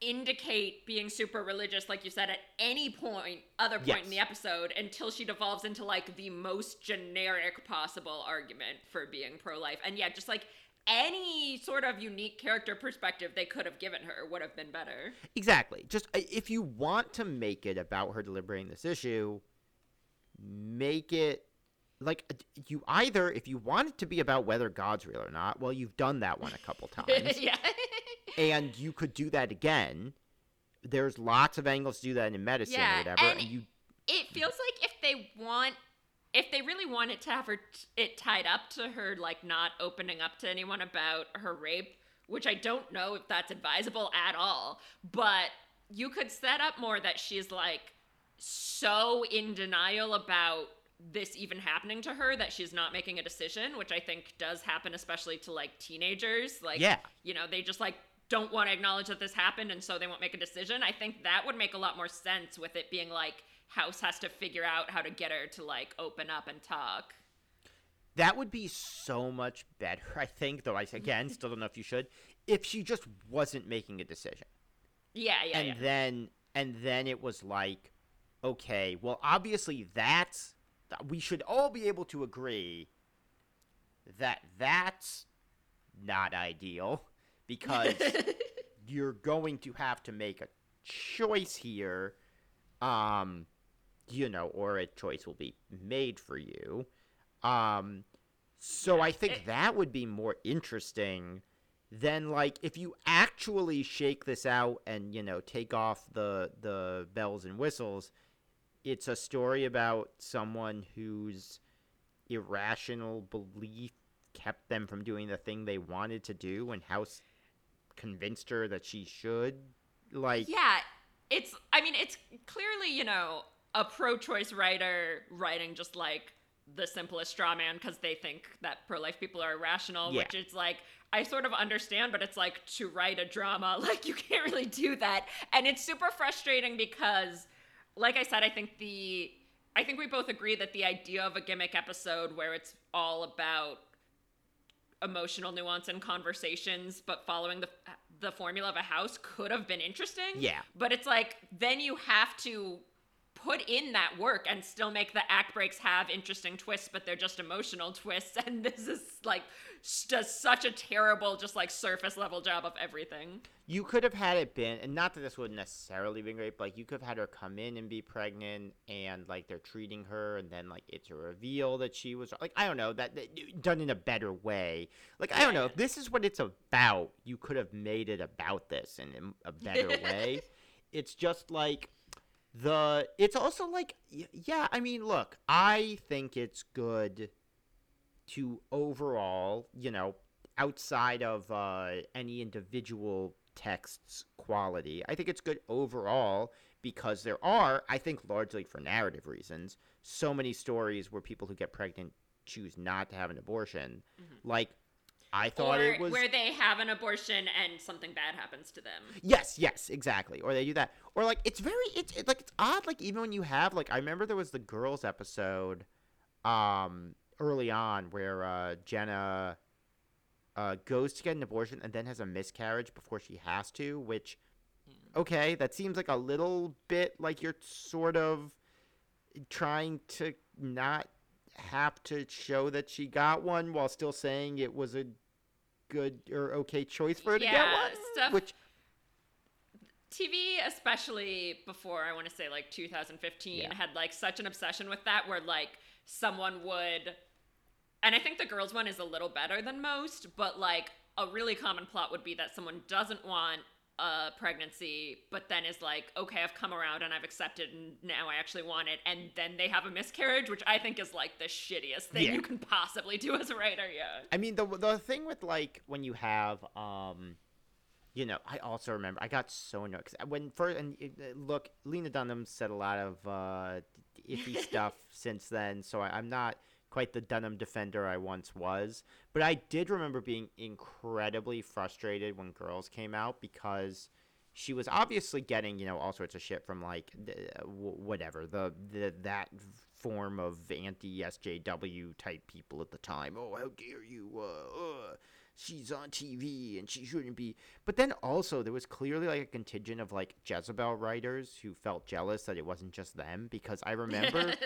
indicate being super religious like you said at any point other point in the episode until she devolves into like the most generic possible argument for being pro-life and yeah just like any sort of unique character perspective they could have given her would have been better Exactly. Just uh, if you want to make it about her deliberating this issue, make it like uh, you either if you want it to be about whether God's real or not, well, you've done that one a couple times, yeah. and you could do that again. There's lots of angles to do that in medicine Yeah, or whatever, and and you it feels like if they want if they really wanted to have her t- it tied up to her like not opening up to anyone about her rape which i don't know if that's advisable at all but you could set up more that she's like so in denial about this even happening to her that she's not making a decision which i think does happen especially to like teenagers like Yeah. you know they just like don't want to acknowledge that this happened and so they won't make a decision i think that would make a lot more sense with it being like house has to figure out how to get her to like open up and talk That would be so much better, I think, though I again still don't know if you should, if she just wasn't making a decision. yeah yeah and yeah then and then it was like, okay, well obviously that's we should all be able to agree that that's not ideal because you're going to have to make a choice here um you know or a choice will be made for you. Um so i think that would be more interesting than like if you actually shake this out and you know take off the the bells and whistles it's a story about someone whose irrational belief kept them from doing the thing they wanted to do and house convinced her that she should like yeah it's i mean it's clearly you know a pro-choice writer writing just like the simplest straw man because they think that pro-life people are irrational Yeah. which it's like i sort of understand but it's like to write a drama like you can't really do that and it's super frustrating because like i said i think the i think we both agree that the idea of a gimmick episode where it's all about emotional nuance and conversations but following the the formula of a house could have been interesting Yeah. but it's like then you have to put in that work and still make the act breaks have interesting twists but they're just emotional twists. And this is like does such a terrible just like surface level job of everything. You could have had it been and not that this would necessarily been great but like you could have had her come in and be pregnant and like they're treating her and then like it's a reveal that she was like i don't know that, that done in a better way. Like i don't know if this is what it's about. You could have made it about this in a better way. It's just like the it's also like yeah i mean look i think it's good to overall you know outside of uh, any individual text's quality i think it's good overall because there are i think largely for narrative reasons so many stories where people who get pregnant choose not to have an abortion. Like i thought or it was where they have an abortion and something bad happens to them Yes, yes, exactly. Or they do that. Or like it's very it's, it's like it's odd like even when you have like I remember there was the girls episode um early on where uh Jenna uh goes to get an abortion and then has a miscarriage before she has to, which okay, that seems like a little bit like you're sort of trying to not have to show that she got one while still saying it was a good or okay choice for her to get Yeah, one. stuff- Which TV, especially before I want to say like 2015, Yeah. had like such an obsession with that where like someone would, and I think the girls one is a little better than most, but like a really common plot would be that someone doesn't want a pregnancy, but then is like, okay, I've come around and I've accepted, and now I actually want it, and then they have a miscarriage, which I think is like the shittiest thing Yeah. you can possibly do as a writer. Yeah. I mean the the thing with like when you have um you know, I also remember I got so annoyed because when first and uh, look, Lena Dunham said a lot of uh, iffy stuff since then, so I, I'm not quite the Dunham defender I once was. But I did remember being incredibly frustrated when Girls came out because she was obviously getting you know all sorts of shit from like whatever the, the that form of anti SJW type people at the time. Oh, how dare you! Uh, uh, she's on TV and she shouldn't be. But then also there was clearly like a contingent of like Jezebel writers who felt jealous that it wasn't just them because I remember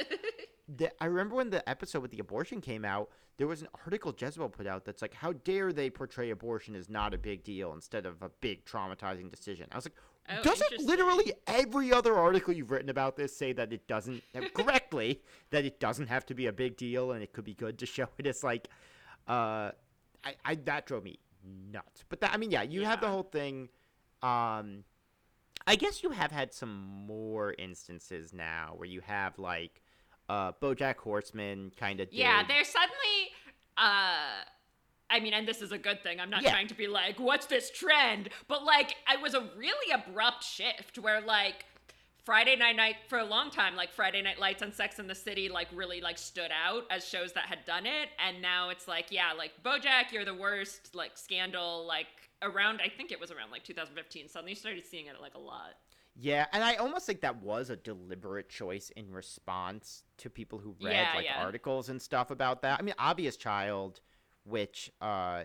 the, I remember when the episode with the abortion came out, there was an article Jezebel put out that's like, "How dare they portray abortion as not a big deal instead of a big traumatizing decision?" I was like, Oh, doesn't literally every other article you've written about this say that it doesn't correctly that it doesn't have to be a big deal and it could be good to show it as like uh I, I that drove me nuts. But that i mean yeah you have the whole thing. Um i guess you have had some more instances now where you have like uh bojack horseman kind of Yeah, they're suddenly uh I mean, and this is a good thing. I'm not Yeah. trying to be like, what's this trend? But like, it was a really abrupt shift where like Friday Night Night for a long time, like Friday Night Lights and Sex in the City, like really like stood out as shows that had done it, and now it's like, yeah, like BoJack, you're the worst, like Scandal, like around, I think it was around like 2015. Suddenly, you started seeing it like a lot. Yeah, and I almost think that was a deliberate choice in response to people who read Yeah, like yeah. articles and stuff about that. I mean, Obvious Child, which uh,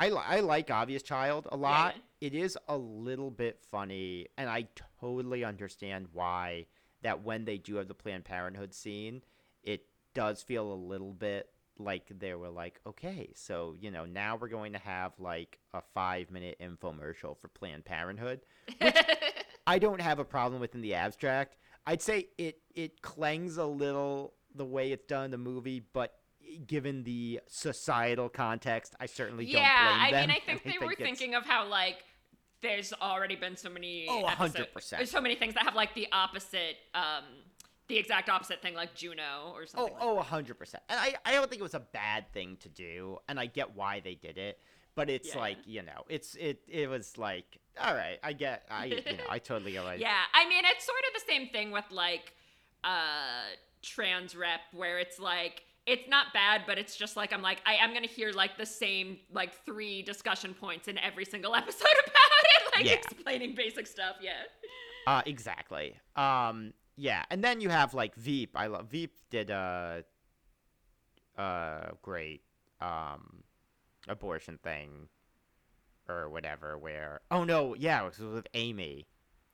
I li- I like Obvious Child a lot. It is a little bit funny, and I totally understand why that when they do have the Planned Parenthood scene, it does feel a little bit like they were like, okay, so you know now we're going to have like a five minute infomercial for Planned Parenthood. I don't have a problem with in the abstract. I'd say it it clangs a little the way it's done in the movie, but given the societal context, I certainly yeah, don't blame them. Yeah, I mean, I think they were it's- thinking of how like there's already been so many Oh, a hundred episodes- percent. There's so many things that have like the opposite, um, the exact opposite thing, like Juno or Oh, something. like oh, a hundred percent. And I, I don't think it was a bad thing to do, and I get why they did it. But it's Yeah. like you know, it's it it was like, all right, I get, I you know, I totally get like, Yeah, I mean, it's sort of the same thing with like uh trans rep, where it's like it's not bad, but it's just like I'm like I am gonna hear like the same like three discussion points in every single episode about it, like Yeah. explaining basic stuff. Yeah. Uh, exactly. Um, yeah, and then you have like Veep. I love Veep. Did a, uh, great um, abortion thing, or whatever. Where oh no, yeah, it was with Amy,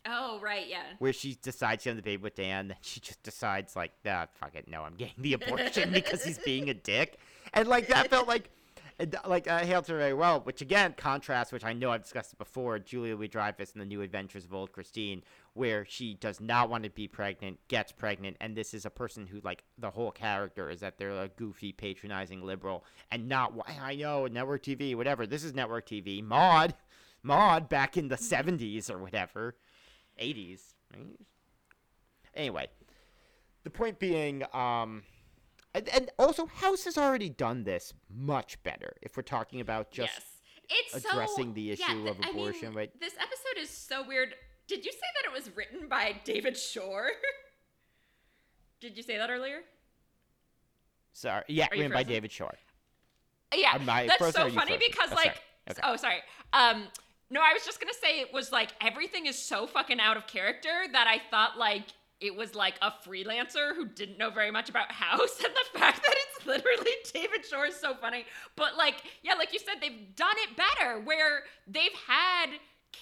Oh right, yeah. where she decides to have the baby with Dan, then she just decides like, ah, fuck it, no, I'm getting the abortion because he's being a dick, and like that felt like. Like uh, Hail to very well, which again contrasts, which I know I've discussed before, Julia Louis Dreyfus in the New Adventures of Old Christine, where she does not want to be pregnant, gets pregnant, and this is a person who like the whole character is that they're a goofy, patronizing liberal, and not why I know network TV, whatever. This is network TV. Maude, Maude, back in the '70s or whatever, '80s. Anyway, the point being, um, and, and also House has already done this much better. If we're talking about just yes. It's addressing so, the yeah, issue th- of I mean, abortion, right? This episode is so weird. Did you say that it was written by David Shore? Did you say that earlier? sorry, yeah, written by? David Shore. Yeah, that's so funny because Oh, like, sorry. Okay. oh sorry. Um, no, I was just gonna say it was like everything is so fucking out of character that I thought like it was like a freelancer who didn't know very much about house, and the fact that it's literally David Shore is so funny. But like, yeah, like you said, they've done it better where they've had.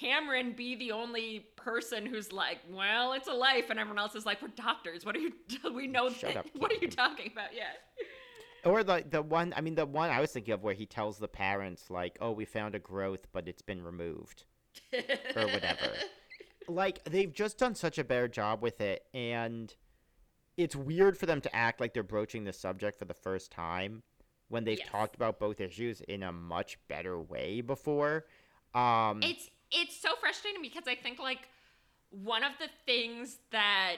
Cameron be the only person who's like, well, it's a life, and everyone else is like, we're doctors. What are you? We know. Shut up, what are you talking about? Yeah. Or the the one, I mean, the one I was thinking of where he tells the parents like, "Oh, we found a growth, but it's been removed," or whatever. like they've just done such a better job with it, and it's weird for them to act like they're broaching the subject for the first time when they've Yes. talked about both issues in a much better way before. Um, it's it's so frustrating because I think like one of the things that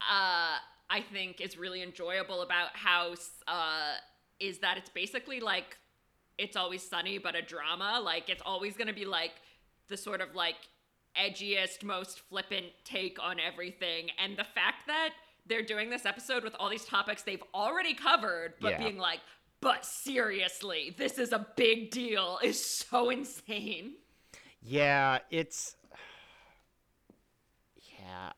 uh I think is really enjoyable about House uh is that it's basically like it's always sunny but a drama. Like it's always going to be like the sort of like edgiest most flippant take on everything. And the fact that they're doing this episode with all these topics they've already covered but Yeah. being like but seriously this is a big deal is so insane Yeah, it's yeah.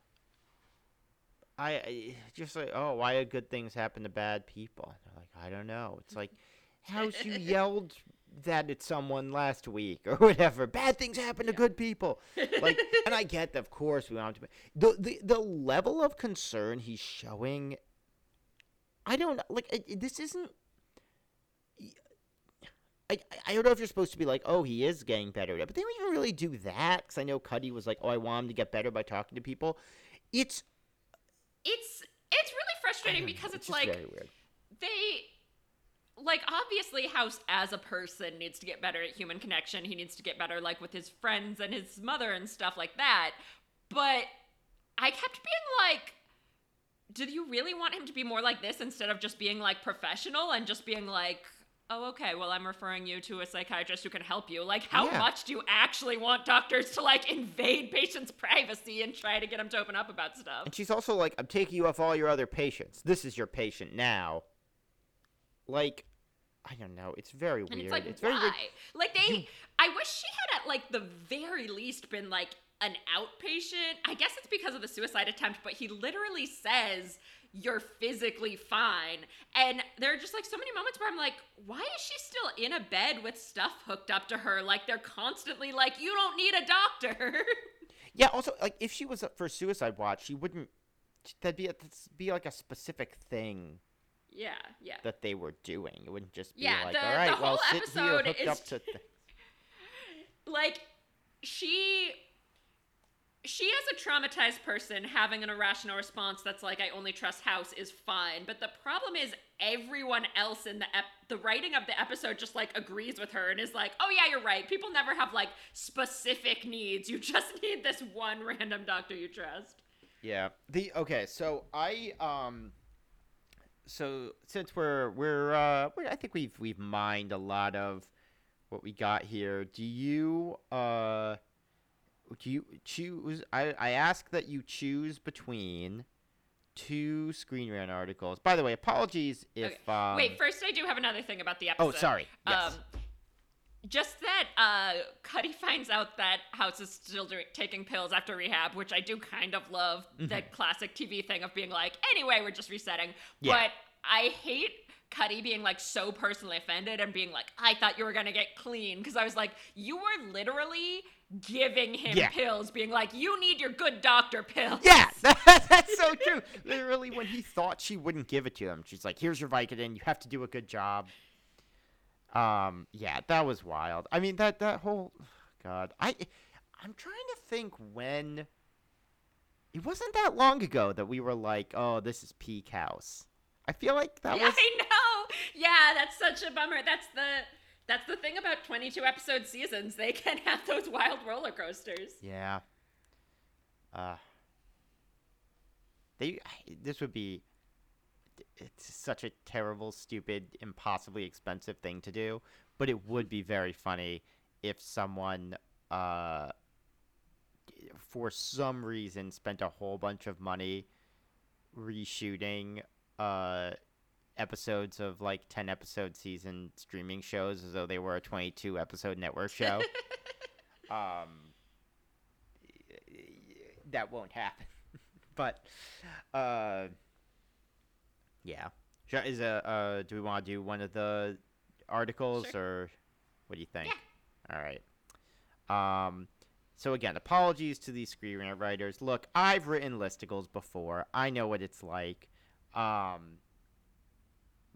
I, I just like oh why do good things happen to bad people? They're like I don't know. It's like how's you yelled that at someone last week or whatever. Bad things happen to good people. Like and I get that of course we want to the the the level of concern he's showing. I don't like it- this isn't. I, I don't know if you're supposed to be like, oh, he is getting better, but they don't even really do that. Because I know Cuddy was like, oh, I want him to get better by talking to people. It's It's it's really frustrating because it's, just like they like obviously house as a person needs to get better at human connection he needs to get better like with his friends and his mother and stuff like that but i kept being like did you really want him to be more like this instead of just being like professional and just being like oh okay well i'm referring you to a psychiatrist who can help you like how Yeah. much do you actually want doctors to like invade patients privacy and try to get them to open up about stuff And she's also like, I'm taking you off all your other patients. This is your patient now. Like, I don't know. It's very And weird. it's like, very why? weird. Like they, You- I wish she had at like the very least been like an outpatient. I guess it's because of the suicide attempt, but he literally says you're physically fine. And there are just like so many moments where I'm like, why is she still in a bed with stuff hooked up to her? Like they're constantly like, you don't need a doctor. Yeah. Also, like, if she was up for suicide watch, she wouldn't. That'd be a, that'd be like a specific thing yeah, yeah. that they were doing. It wouldn't just be Yeah, like, the- all right, well, sit here hooked is up to. Th- like she she as a traumatized person having an irrational response that's like i only trust house is fine but the problem is everyone else in the ep- the writing of the episode just like agrees with her and is like oh yeah you're right people never have like specific needs you just need this one random doctor you trust Yeah. The okay, so I um so since we're we're uh we're, I think we've we've mined a lot of what we got here. Do you uh do you choose I I ask that you choose between two Screen Rant articles. By the way, apologies if Okay. um wait first i do have another thing about the episode Oh, sorry. Yes. Um, just that uh, Cuddy finds out that House is still doing, taking pills after rehab, which I do kind of love. the classic TV thing of being like, anyway, we're just resetting. Mm-hmm. Yeah. But I hate Cuddy being like so personally offended and being like, I thought you were gonna get clean because I was like, you were literally giving him Yeah. pills, being like, you need your good doctor pills. Yeah, that, that's so true. Literally, when he thought she wouldn't give it to him, she's like, "Here's your Vicodin. You have to do a good job." Um, yeah, that was wild. I mean, that that whole, God, I, I'm trying to think when. It wasn't that long ago that we were like, "Oh, this is peak house." I feel like that was yeah, was. I know. Yeah, that's such a bummer. That's the that's the thing about 22 episode seasons. They can have those wild roller coasters. Yeah. Uh. They. This would be. It's such a terrible, stupid, impossibly expensive thing to do, but it would be very funny if someone, uh, for some reason, spent a whole bunch of money reshooting, uh, episodes of like 10 episode season streaming shows as though they were a 22 episode network show. um, that won't happen. but uh yeah. Is a uh do we want to do one of the articles Sure. or what do you think? Yeah. All right. Um so again, apologies to these Screen Rant writers. Look, I've written listicles before. I know what it's like. Um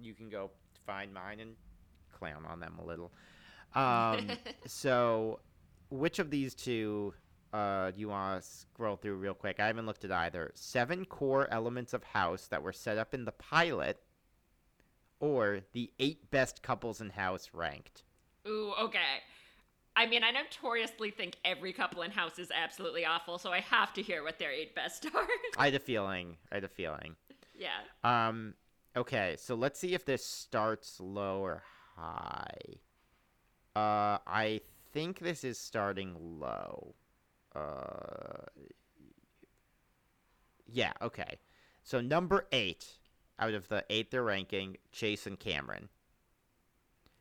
you can go find mine and clown on them a little. Um so which of these two uh, do you want to scroll through real quick? I haven't looked at either. Seven core elements of House that were set up in the pilot, or the eight best couples in House ranked. Ooh, okay. I mean, I notoriously think every couple in House is absolutely awful, so I have to hear what their eight best are. I had a feeling. I had a feeling. yeah. Um. Okay, so let's see if this starts low or high. Uh, I think this is starting low. Uh. Yeah. Okay. So number eight out of the eight they're ranking, Chase and Cameron.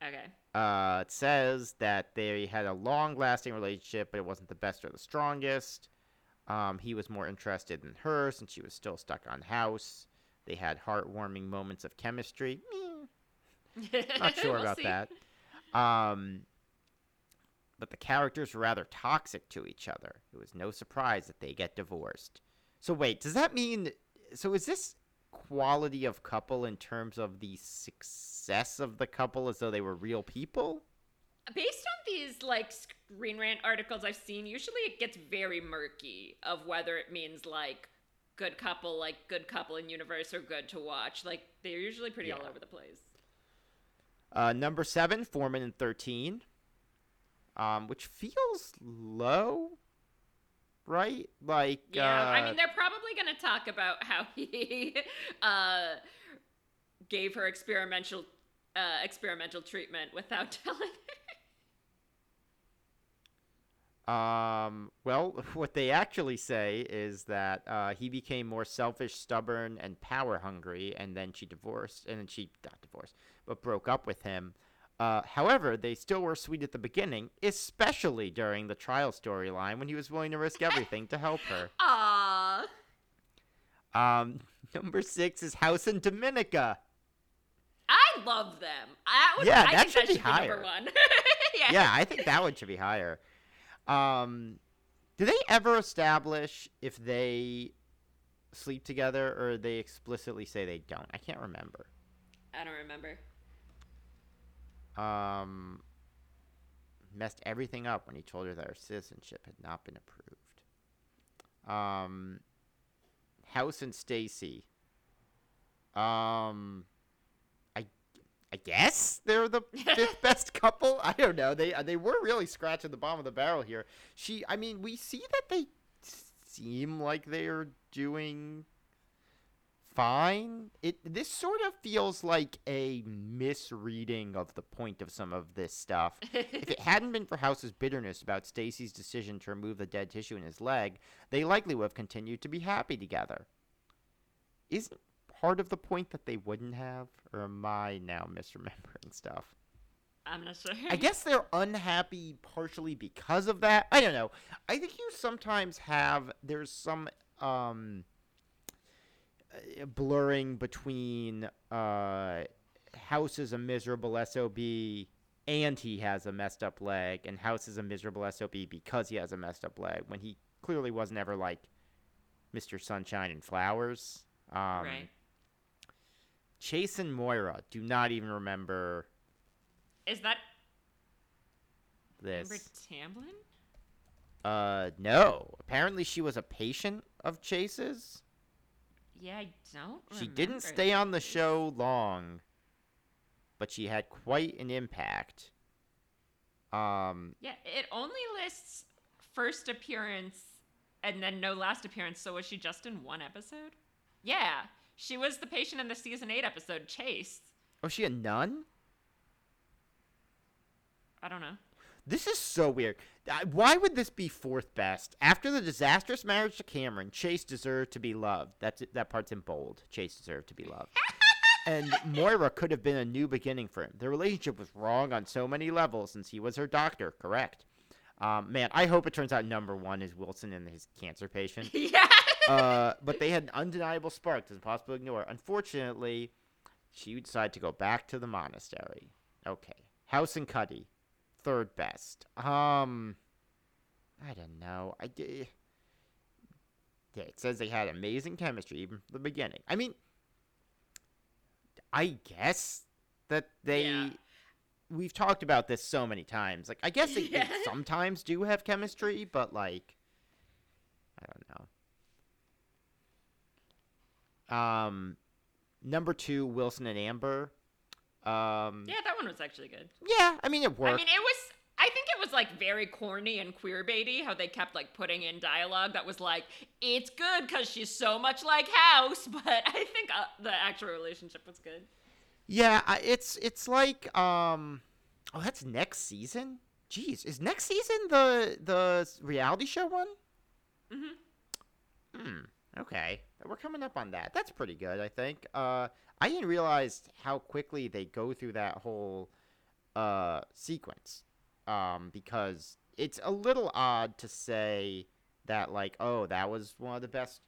Okay. Uh, it says that they had a long-lasting relationship, but it wasn't the best or the strongest. Um, he was more interested in her since she was still stuck on house. They had heartwarming moments of chemistry. Not sure We'll about see. that. Um, but the characters were rather toxic to each other. It was no surprise that they get divorced. So wait, does that mean? So is this quality of couple in terms of the success of the couple, as though they were real people? based on these like Screen Rant articles I've seen, usually it gets very murky of whether it means like good couple, like good couple in universe, or good to watch. Like they're usually pretty all over the place. Uh, number seven, Foreman and 13, um, which feels low, right? Like, Yeah, uh, I mean they're probably going to talk about how he uh, gave her experimental uh, experimental treatment without telling. Um, well, what they actually say is that uh, he became more selfish, stubborn, and power hungry, and then she divorced, and then she not divorced, but broke up with him. Uh, however, they still were sweet at the beginning, especially during the trial storyline when he was willing to risk everything to help her. Aww. Um, number six is House in Dominika. I love them. I would, Yeah, I that should that be should be higher. number one. yeah. Yeah, I think that one should be higher. Um, do they ever establish if they sleep together, or they explicitly say they don't? I can't remember. I don't remember. um, messed everything up when he told her that her citizenship had not been approved. Um, House and Stacy. Um, I guess they're the fifth best couple. I don't know. They uh, they were really scratching the bottom of the barrel here. She, I mean, we see that they seem like they are doing fine. It this sort of feels like a misreading of the point of some of this stuff. if it hadn't been for House's bitterness about Stacy's decision to remove the dead tissue in his leg, they likely would have continued to be happy together. Isn't part of the point that they wouldn't have, or am I now misremembering stuff? I'm not sure. I guess they're unhappy partially because of that. I don't know. I think you sometimes have there's some um uh, blurring between uh House is a miserable SOB and he has a messed up leg and House is a miserable SOB because he has a messed up leg when he clearly wasn't ever like Mr. Sunshine and Flowers. Um right. Chase and Moira do not even remember Is that this. Amber Tamblyn? Uh, no. Apparently, she was a patient of Chase's. Yeah, I don't. She didn't remember stay on the show long, but she had quite an impact. Um, Yeah, it only lists first appearance and then no last appearance. So was she just in one episode? Yeah, she was the patient in the season eight episode Chase. was she a nun? I don't know. This is so weird. Why would this be fourth best? After the disastrous marriage to Cameron, Chase deserved to be loved. That's that part's in bold. Chase deserved to be loved. and Moira could have been a new beginning for him. The relationship was wrong on so many levels since he was her doctor, correct? Um, man, I hope it turns out number one is Wilson and his cancer patient. yeah. Uh, but they had an undeniable spark that's impossible to ignore. Unfortunately, she decided to go back to the monastery. Okay. House and Cuddy, third best. Um, I don't know. I did. Yeah, it says they had amazing chemistry even from the beginning. I mean, I guess that they. Yeah. We've talked about this so many times. Like, I guess they, they sometimes do have chemistry, but like, I don't know. Um, number two, Wilson and Amber. Um, yeah, that one was actually good. yeah, I mean it worked. I mean, it was. I think it was like very corny and queerbaity how they kept like putting in dialogue that was like, "It's good because she's so much like House," but I think uh, the actual relationship was good. yeah, it's it's like um, oh, that's next season. Jeez, is next season the the reality show one? hmm Hmm. Okay, we're coming up on that. That's pretty good, I think. Uh, I didn't realize how quickly they go through that whole uh sequence. Um, because it's a little odd to say that like, oh, that was one of the best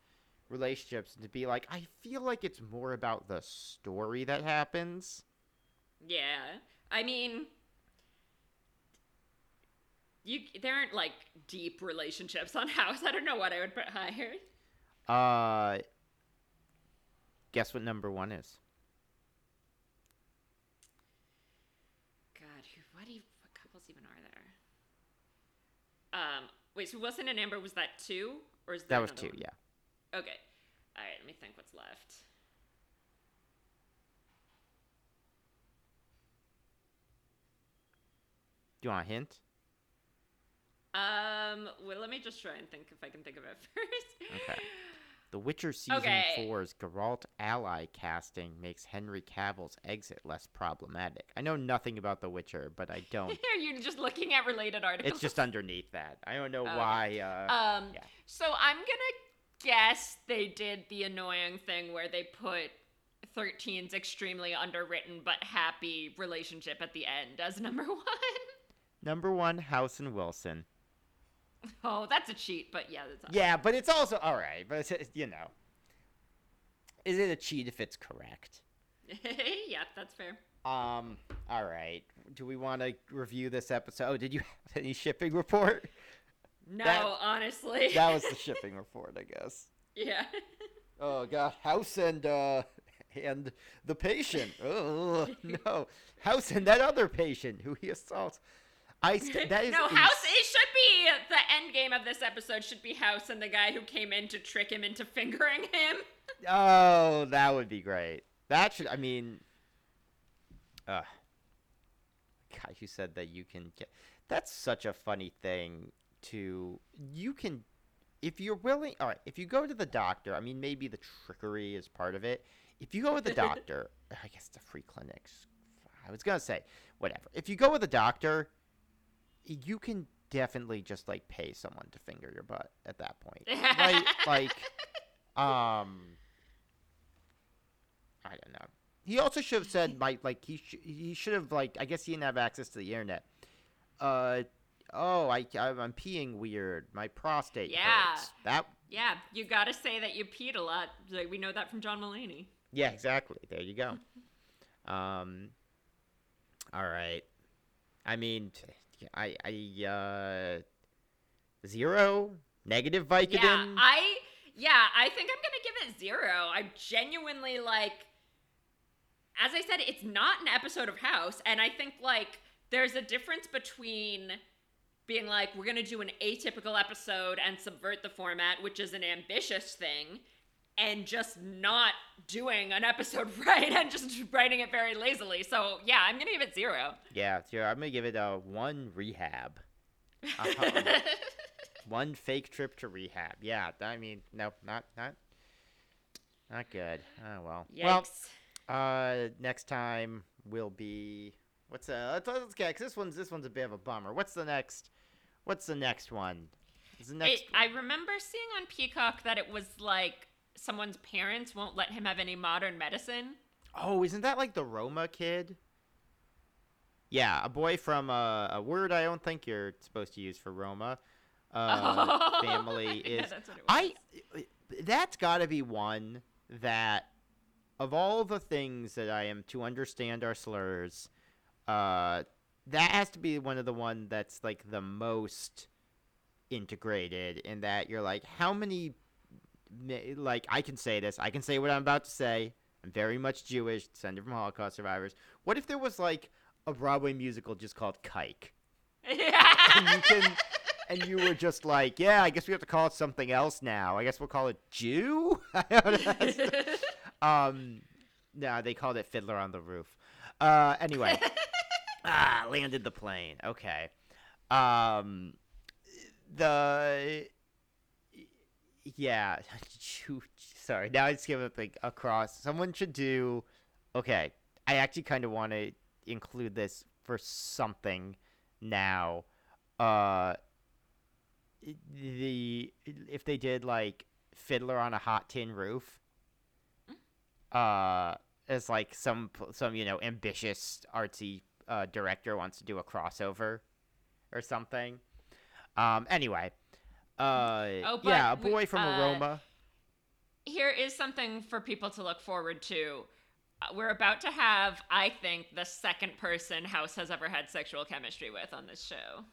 relationships, and to be like, I feel like it's more about the story that happens. Yeah, I mean, you there aren't like deep relationships on House. I don't know what I would put higher. Uh, guess what number one is? God, who, what do you, what couples even are there? Um, wait, so Wilson and Amber was that two, or is That there was two, one? yeah. Okay. All right, let me think what's left. Do you want a hint? Um, well, let me just try and think if I can think of it first. Okay. The Witcher season Okay. 4's Geralt ally casting makes Henry Cavill's exit less problematic. I know nothing about The Witcher, but I don't. You're you just looking at related articles? it's just underneath that. I don't know Okay. why. Uh, Um, Yeah. so I'm gonna guess they did the annoying thing where they put 13's extremely underwritten but happy relationship at the end as number one. number one, House and Wilson. Oh, that's a cheat, but yeah, that's Yeah, but it's also all right. But it's, you know, is it a cheat if it's correct? yeah, that's fair. Um. All right. Do we want to review this episode? Oh, did you have any shipping report? No, That- honestly. That was the shipping report, I guess. yeah. Oh God, House and uh and the patient. Oh no, House and that other patient who he assaults. I st- that is no, House. It should be the end game of this episode. Should be House and the guy who came in to trick him into fingering him. Oh, that would be great. That should. I mean, uh, God, you said that you can get. That's such a funny thing to. You can, if you're willing. All right, if you go to the doctor. I mean, maybe the trickery is part of it. If you go with the doctor, I guess it's a free clinic. I was gonna say whatever. If you go with a doctor, you can definitely just like pay someone to finger your butt at that point, right? like, um, I don't know. He also should have said my like he sh- he should have like I guess he didn't have access to the internet. Uh oh I I'm peeing weird. My prostate Yeah. hurts. That yeah, you gotta say that you peed a lot. Like, we know that from John Mulaney. yeah exactly. There you go. um. All right. I mean, t- I I uh zero negative Vicodin. Yeah, I yeah, I think I'm gonna give it zero. I'm genuinely like, as I said, it's not an episode of House, and I think like there's a difference between being like we're gonna do an atypical episode and subvert the format, which is an ambitious thing, and just not doing an episode right and just writing it very lazily. So yeah, I'm gonna give it zero. yeah, zero. I'm gonna give it a one rehab. Uh-huh. One fake trip to rehab. Yeah, I mean, no, not not not good. Oh well. Yikes. Well, uh, next time will be what's uh let's, let's get cause this one's this one's a bit of a bummer. What's the next? What's the next one? Is the next? It, I remember seeing on Peacock that it was like someone's parents won't let him have any modern medicine. oh, isn't that like the Roma kid? Yeah, a boy from uh, a word I don't think you're supposed to use for Roma. Uh, family Yeah, is that's what it I that's got to be one that of all the things that I am to understand our slurs, uh, that has to be one of the one that's like the most integrated in that you're like how many ma- like I can say this I can say what I'm about to say I'm very much Jewish descended from Holocaust survivors what if there was like a Broadway musical just called Kike and you can and you were just like, yeah, I guess we have to call it something else now. I guess we'll call it Jew. um, no, they called it Fiddler on the Roof. Uh, anyway, ah, landed the plane. Okay. Um, the yeah, Sorry, now I just give it like across. Someone should do. Okay, I actually kind of want to include this for something now. Uh the if they did like Fiddler on a Hot Tin Roof, uh, as like some some you know ambitious artsy uh, director wants to do a crossover or something. Um. Anyway. Uh. Oh, yeah, a but we- boy from uh, Aroma. Here is something for people to look forward to. Uh, We're about to have, I think, the second person House has ever had sexual chemistry with on this show.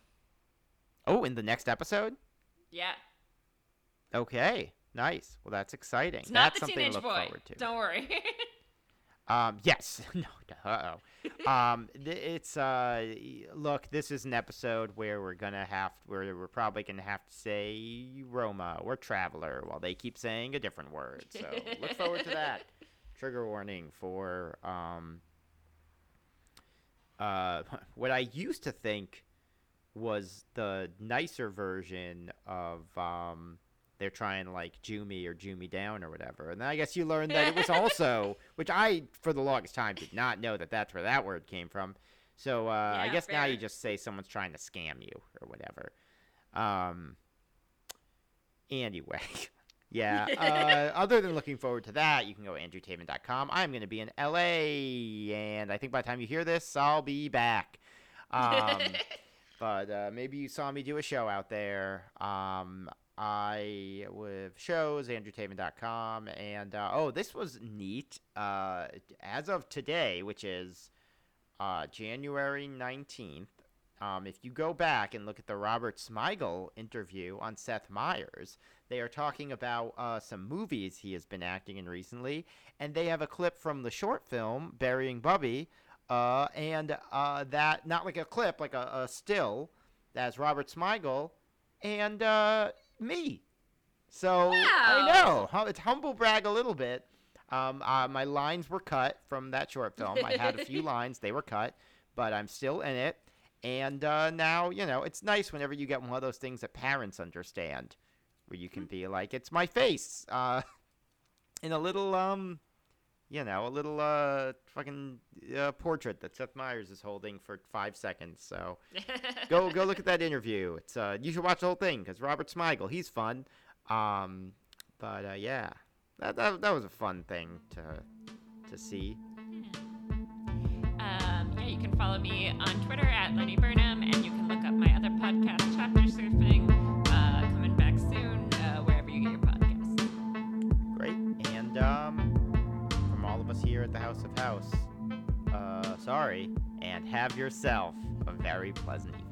Oh, in the next episode. Yeah. Okay. Nice. Well, that's exciting. It's not that's the something teenage to look boy. forward to. Don't worry. Um, yes. no. Uh oh. um, th- it's uh, look. This is an episode where we're gonna have, where we're probably gonna have to say Roma or Traveler while they keep saying a different word. So look forward to that. Trigger warning for um. Uh, what I used to think was the nicer version of um they're trying to like Jew me or Jew me down or whatever. And then I guess you learned that it was also, which I for the longest time did not know that that's where that word came from. So uh, I Yeah, guess now you just say someone's trying to scam you or whatever. Um. Anyway, yeah. Uh, other than looking forward to that, you can go to andrewtaven.com. I'm going to be in LA, and I think by the time you hear this, I'll be back. Um, but uh, maybe you saw me do a show out there. Um, I with shows andrewtaven.com and uh, oh, this was neat. Uh, as of today, which is uh, January nineteenth. Um, if you go back and look at the Robert Smigel interview on Seth Meyers, they are talking about uh, some movies he has been acting in recently, and they have a clip from the short film Burying Bubby, uh, and uh, that not like a clip, like a, a still, that's Robert Smigel and uh, me. So I know it's humble brag a little bit. Um, uh, my lines were cut from that short film. I had a few lines; they were cut, but I'm still in it. And uh, now, you know, it's nice whenever you get one of those things that parents understand, where you can be like, "It's my face," uh, in a little, um, you know, a little uh, fucking uh, portrait that Seth Meyers is holding for five seconds. So go go look at that interview. It's uh, you should watch the whole thing because Robert Smigel, he's fun. Um, but uh, yeah, that, that that was a fun thing to to see. Um, yeah, you can follow me on Twitter at Lenny Burnham, and you can look up my other podcast, Chapter Surfing, uh, coming back soon, uh, wherever you get your podcasts. Great. And um, here at the House of House, uh, sorry, and have yourself a very pleasant evening.